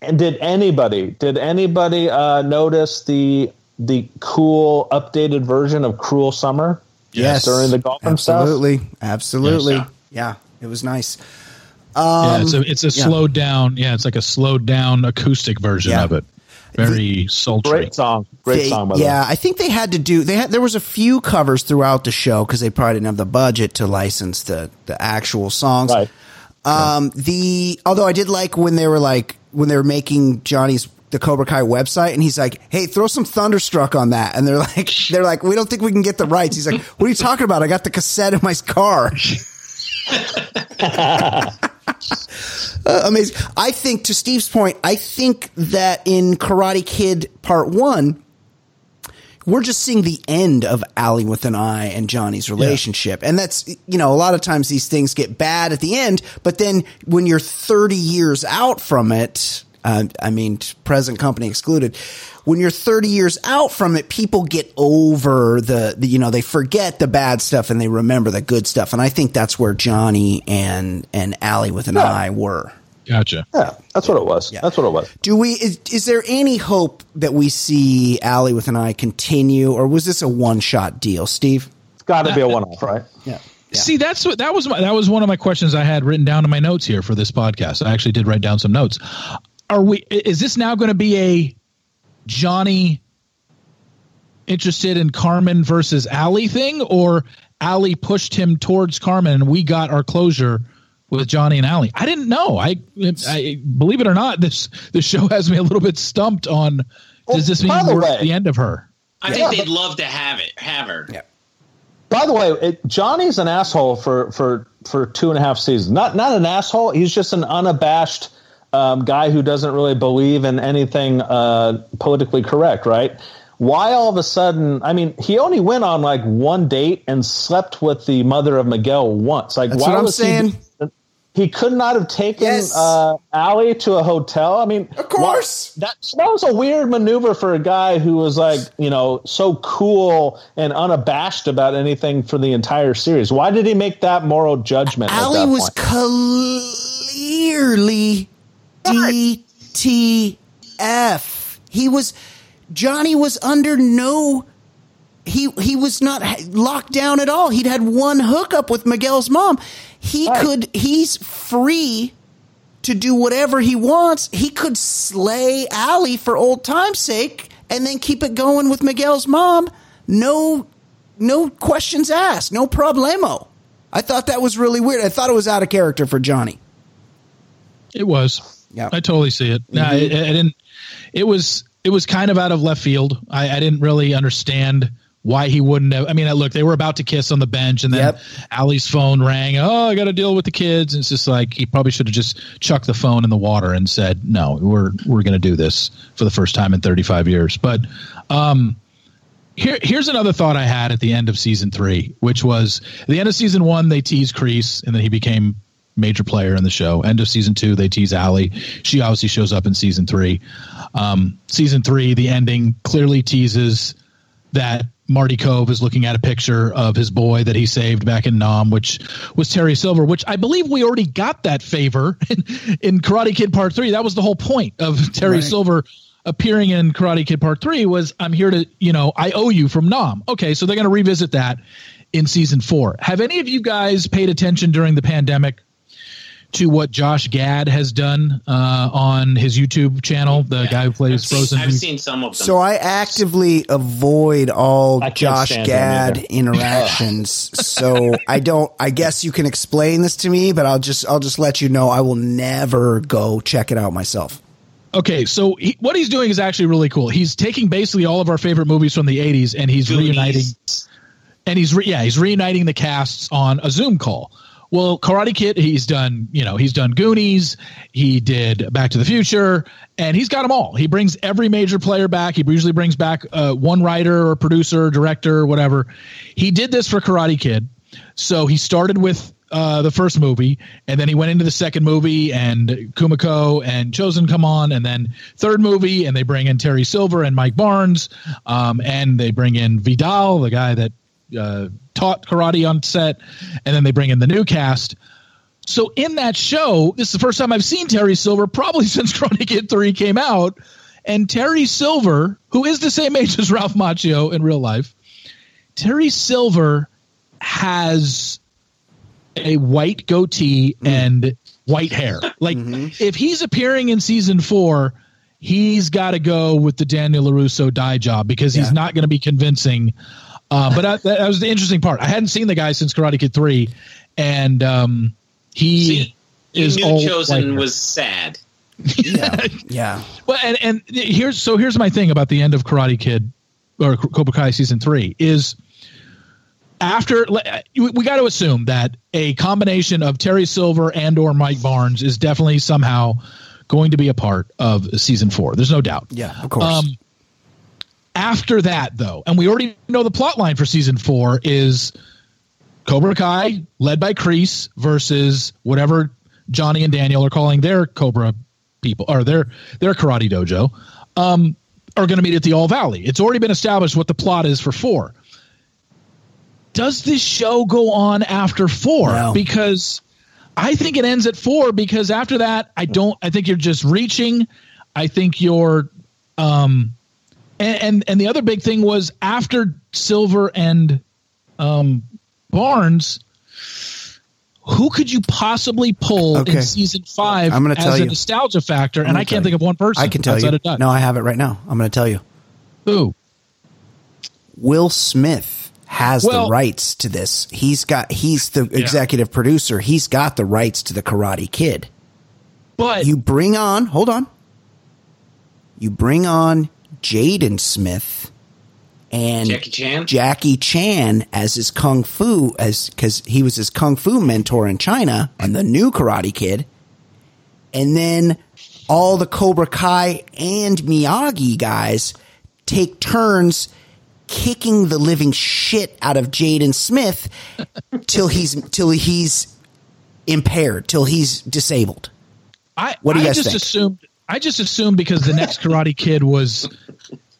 and did anybody did anybody uh, notice the the cool updated version of Cruel Summer? Yes. during the golf and stuff? Absolutely. Absolutely. Yes. Yeah. It was nice. yeah, it's a it's a yeah. slowed down. Yeah, it's like a slowed down acoustic version Yeah. of it. Very sultry. Great song, great They- song by yeah, way. I think they had to do. They had there was a few covers throughout the show because they probably didn't have the budget to license the the actual songs. Right. Um, the although I did like when they were like when they were making Johnny's the Cobra Kai website, and he's like, "Hey, throw some Thunderstruck on that," and they're like, "They're like, we don't think we can get the rights." He's like, "What are you talking about? I got the cassette in my car." Uh, amazing. I think to Steve's point, I think that in Karate Kid Part One, we're just seeing the end of Allie with an eye and Johnny's relationship. And that's, you know, a lot of times these things get bad at the end, but then when you're 30 years out from it, uh, I mean, present company excluded, when you're 30 years out from it, people get over the, the, you know, they forget the bad stuff and they remember the good stuff. And I think that's where Johnny and, and Allie with an Yeah. eye were. Gotcha. Yeah, that's what it was. Yeah. That's what it was. Do we? Is, is there any hope that we see Allie with an eye continue, or was this a one shot deal, Steve? It's got to be a one off, right? Yeah. See, that's what that was. My, that was one of my questions I had written down in my notes here for this podcast. I actually did write down some notes. Are we? Is this now going to be a Johnny interested in Carmen versus Allie thing, or Allie pushed him towards Carmen and we got our closure with Johnny and Allie? I didn't know. I, I believe it or not, this this show has me a little bit stumped on. Does this mean the we're way- at the end of her? I Yeah, think they'd but- love to have it, have her. Yeah. By the way, it, Johnny's an asshole for for for two and a half seasons. Not not an asshole. He's just an unabashed um, guy who doesn't really believe in anything uh, politically correct. Right? Why all of a sudden? I mean, he only went on like one date and slept with the mother of Miguel once. Like, That's why what I'm was saying. He, he could not have taken Yes. uh, Allie to a hotel. I mean, Of course. why- that that was a weird maneuver for a guy who was like, you know, so cool and unabashed about anything for the entire series. Why did he make that moral judgment? at Allie that was point? clearly DTF. He was Johnny was under no. He he was not locked down at all. He'd had one hookup with Miguel's mom. He Right. could. He's free to do whatever he wants. He could slay Allie for old time's sake and then keep it going with Miguel's mom. No, no questions asked. No problemo. I thought that was really weird. I thought it was out of character for Johnny. It was. Yeah. I totally see it. No, mm-hmm. I, I didn't. It was. It was kind of out of left field. I, I didn't really understand why he wouldn't have. I mean, look, they were about to kiss on the bench, and then Yep. Allie's phone rang. Oh, I got to deal with the kids. And it's just like he probably should have just chucked the phone in the water and said, "No, we're we're going to do this for the first time in 35 years." But um, here, here's another thought I had at the end of season three, which was at the end of season one, they teased Kreese, and then he became major player in the show. End of season two, they tease Allie. She obviously shows up in season three. Um, season three, the ending clearly teases that Marty Kove is looking at a picture of his boy that he saved back in Nam, which was Terry Silver, which I believe we already got that favor in, in Karate Kid Part Three. That was the whole point of Terry Right. Silver appearing in Karate Kid Part Three was I'm here to, you know, I owe you from Nam. Okay, so they're going to revisit that in season four. Have any of you guys paid attention during the pandemic to what Josh Gad has done uh, on his YouTube channel? The guy who plays I've seen, Frozen. I've seen some of them. So I actively avoid all Josh stand Gad interactions. so I don't. I guess you can explain this to me, but I'll just I'll just let you know I will never go check it out myself. Okay, so he, what he's doing is actually really cool. He's taking basically all of our favorite movies from the '80s and he's Goonies. reuniting, and he's re, yeah, he's reuniting the casts on a Zoom call. Well, Karate Kid, he's done, you know, he's done Goonies, he did Back to the Future, and he's got them all. He brings every major player back. He usually brings back uh, one writer or producer, director, or whatever. He did this for Karate Kid. So he started with uh, the first movie, and then he went into the second movie, and Kumiko and Chozen come on, and then third movie, and they bring in Terry Silver and Mike Barnes, um, and they bring in Vidal, the guy that uh, taught karate on set, and then they bring in the new cast. So in that show, this is the first time I've seen Terry Silver probably since Karate Kid Three came out, and Terry Silver, who is the same age as Ralph Macchio in real life, Terry Silver has a white goatee mm. and white hair. Like mm-hmm. if he's appearing in season four, he's got to go with the Daniel LaRusso dye job because he's not going to be convincing uh, but I, that was the interesting part. I hadn't seen the guy since Karate Kid three, and um, he See, is knew Chozen was sad. yeah, yeah. Well, and and here's so here's my thing about the end of Karate Kid or Cobra Kai season three is after we got to assume that a combination of Terry Silver and or Mike Barnes is definitely somehow going to be a part of season four. There's no doubt. Yeah, of course. Um, after that, though, and we already know the plot line for season four is Cobra Kai, led by Kreese, versus whatever Johnny and Daniel are calling their Cobra people or their their karate dojo, um, are going to meet at the All Valley. It's already been established what the plot is for four. Does this show go on after four? Because I think it ends at four. Because after that, I don't. I think you're just reaching. I think you're um, and, and, and the other big thing was after Silver and um, Barnes, who could you possibly pull okay. in season five I'm gonna tell as a you. nostalgia factor? And I can't think of one person. I can tell you. No, I have it right now. I'm going to tell you. Who? Will Smith has well, the rights to this. He's got. He's the yeah. executive producer. He's got the rights to the Karate Kid. But you bring on. Hold on. You bring on Jaden Smith and Jackie Chan. Jackie Chan as his kung fu as because he was his kung fu mentor in China and the new Karate Kid, and then all the Cobra Kai and Miyagi guys take turns kicking the living shit out of Jaden Smith till he's till he's impaired, till he's disabled. I what do you I guys just think? assumed I just assumed because the next Karate Kid was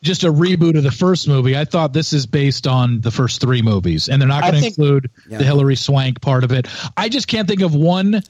just a reboot of the first movie. I thought this is based on the first three movies, and they're not going to include yeah. the Hilary Swank part of it. I just can't think of one.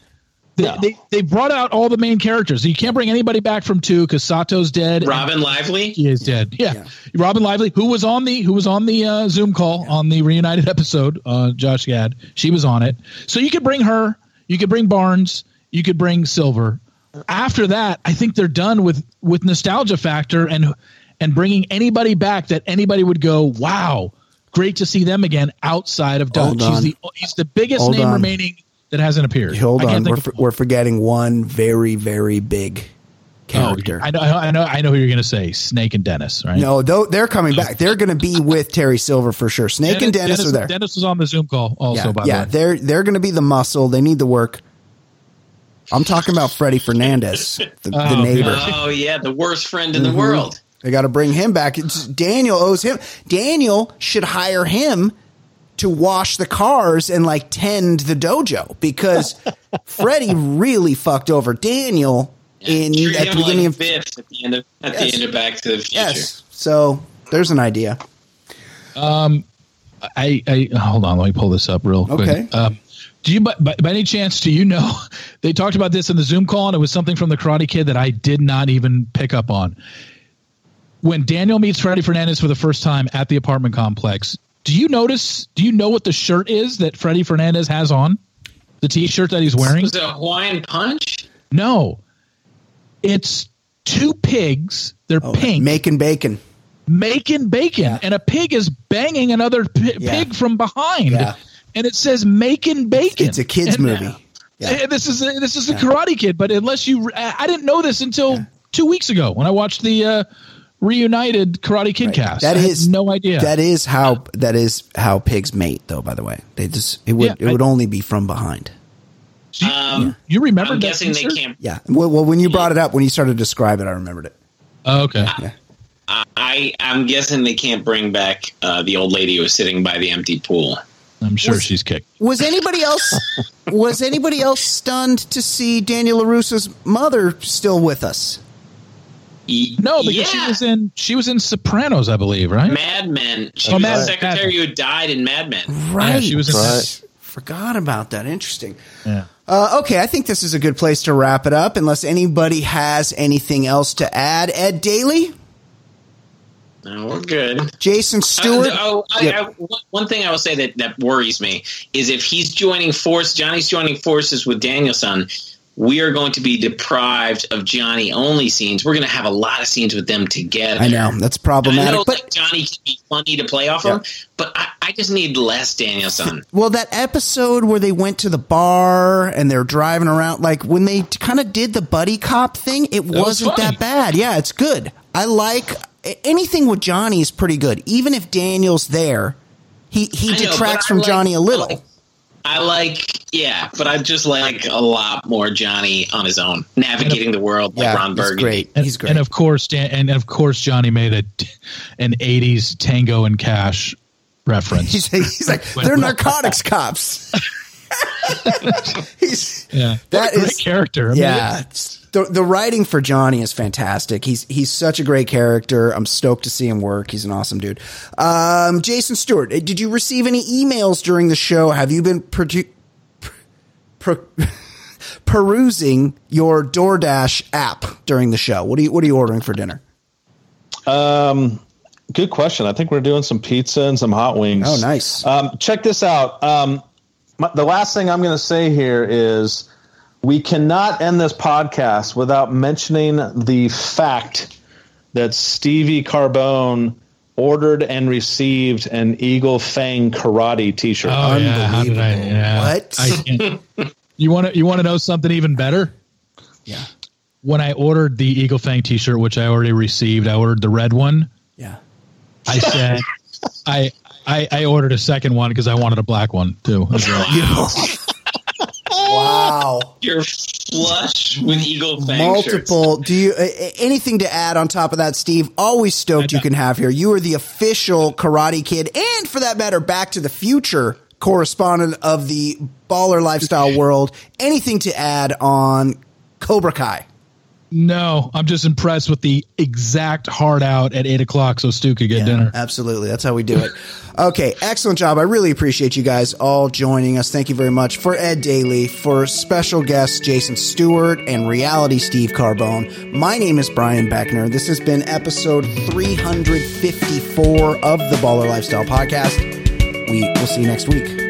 They, no. they, they brought out all the main characters. You can't bring anybody back from two because Sato's dead. Robyn Lively, he is dead. Yeah. yeah. Robyn Lively, who was on the who was on the uh, Zoom call yeah. on the reunited episode. Uh, Josh Gad, she was on it. So you could bring her. You could bring Barnes. You could bring Silver after that, I think they're done with with nostalgia factor and and bringing anybody back that anybody would go, wow, great to see them again outside of Dutch. He's the he's the biggest Hold name on. remaining that hasn't appeared. Hold on, we're, for, we're forgetting one very very big character. Oh, I know, I know, I know who you're going to say. Snake and Dennis, right? No, they're coming back. They're going to be with Terry Silver for sure. Snake Dennis, and Dennis, Dennis, are there. Dennis was on the Zoom call also. Yeah, by yeah, the way. Yeah, they're they're going to be the muscle. They need the work. I'm talking about Freddie Fernandez, the, oh, the neighbor. Oh yeah, the worst friend in mm-hmm. the world. They got to bring him back. It's, Daniel owes him. Daniel should hire him to wash the cars and like tend the dojo because Freddie really fucked over Daniel in at the beginning like of Biff at the end of at yes. the end of Back to the Future. Yes. So there's an idea. Um, I, I hold on. Let me pull this up real quick. Okay. Um, do you, by, by, any chance, do you know they talked about this in the Zoom call, and it was something from the Karate Kid that I did not even pick up on. When Daniel meets Freddie Fernandez for the first time at the apartment complex, do you notice? Do you know what the shirt is that Freddie Fernandez has on? The T-shirt that he's wearing. Is it a Hawaiian Punch? No, it's two pigs. They're oh, pink, making bacon, making bacon, yeah. and a pig is banging another p- yeah. pig from behind. Yeah and it says "Making Bacon." It's a kids and, movie. Yeah. This is a, this is a Karate Kid, but unless you, I didn't know this until yeah. two weeks ago when I watched the uh, reunited Karate Kid right. cast. That is no idea. That is how that is how pigs mate, though. By the way, they just it would yeah, it would I, only be from behind. So you, Um, you remember I'm that guessing they teaser? can't. Yeah. Well, well, when you brought it up, when you started to describe it, I remembered it. Oh, okay. I I'm guessing they can't bring back uh, the old lady who was sitting by the empty pool. I'm sure Was- she's kicked. Was anybody else was anybody else stunned to see Daniel LaRusso's mother still with us? No, because she was in she was in Sopranos, I believe, right? Mad Men. She Oh, was Mad- the secretary Mad- who died in Mad Men. Right. she was in Right. Forgot about that. Interesting. Yeah. Uh, okay, I think this is a good place to wrap it up. Unless anybody has anything else to add, Ed Daly, No, we're good. Jason Stewart. Uh, oh, I, Yep. I, one- one thing I will say that, that worries me is if he's joining force, Johnny's joining forces with Danielson, we are going to be deprived of Johnny only scenes. We're going to have a lot of scenes with them together. I know that's problematic, know but like, Johnny can be funny to play off Yeah. of, but I, I just need less Danielson. Well, that episode where they went to the bar and they're driving around, like when they kind of did the buddy cop thing, it was wasn't funny. that bad. Yeah, it's good. I like anything with Johnny is pretty good. Even if Daniel's there, he he know, detracts from like- Johnny a little. Like- I like, yeah, but I just like a lot more Johnny on his own, navigating the world like yeah, Ron he's Burgundy. great. And, he's great. and of course, Dan, and of course, Johnny made a an '80s Tango and Cash reference. he's, he's like they're narcotics cops. he's yeah, that What a great character. I mean, yeah. The, the writing for Johnny is fantastic. He's he's such a great character. I'm stoked to see him work. He's an awesome dude. Um, Jason Stewart, eh, did you receive any emails during the show? Have you been produ- per- perusing your DoorDash app during the show? What are you What are you ordering for dinner? Um, good question. I think we're doing some pizza and some hot wings. Oh, nice. Um, check this out. Um, my, the last thing I'm going to say here is we cannot end this podcast without mentioning the fact that Stevie Carbone ordered and received an Eagle Fang karate T-shirt. Oh yeah, how did I? Yeah. What? I you want to you want to know something even better? Yeah, When I ordered the Eagle Fang T-shirt, which I already received, I ordered the red one. yeah. I said, I, I I ordered a second one because I wanted a black one too. as well. wow. You're flush with Eagle Fang shirts. multiple do you uh, anything to add on top of that steve always stoked you can have here you are the official karate kid and for that matter back to the future correspondent of the baller lifestyle world anything to add on cobra kai No, I'm just impressed with the exact hard out at eight o'clock so Stu could get dinner. absolutely. That's how we do it. Okay excellent job. I really appreciate you guys all joining us. Thank you very much for ed daly for special guests jason stewart and reality steve carbone. My name is brian beckner. This has been episode 354 of the baller lifestyle podcast. We will see you next week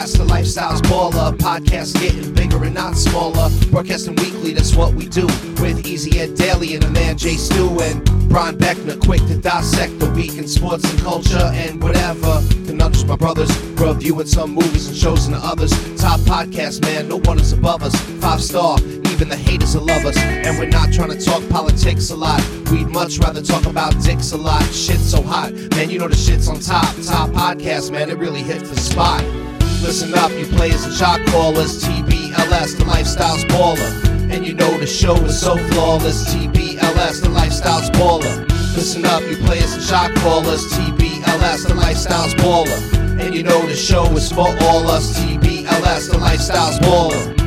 Yes, the lifestyle's baller. Podcast getting bigger and not smaller. Broadcasting weekly, that's what we do. With Easy Ed Daly and the man Jay Stu and Brian Beckner, quick to dissect the week in sports and culture and whatever. Nudge my brothers, reviewing some movies and shows and others. Top podcast, man, no one is above us. Five star, even the haters will love us. And we're not trying to talk politics a lot. We'd much rather talk about dicks a lot. Shit's so hot, man, you know the shit's on top. Top podcast, man, it really hits the spot. Listen up, you players and shot callers. TBLS, the lifestyle's baller. And you know the show is so flawless. TBLS, the lifestyle's baller. Listen up, you players and shot callers. TBLS, the lifestyle's baller. And you know the show is for all us. TBLS, the lifestyle's baller.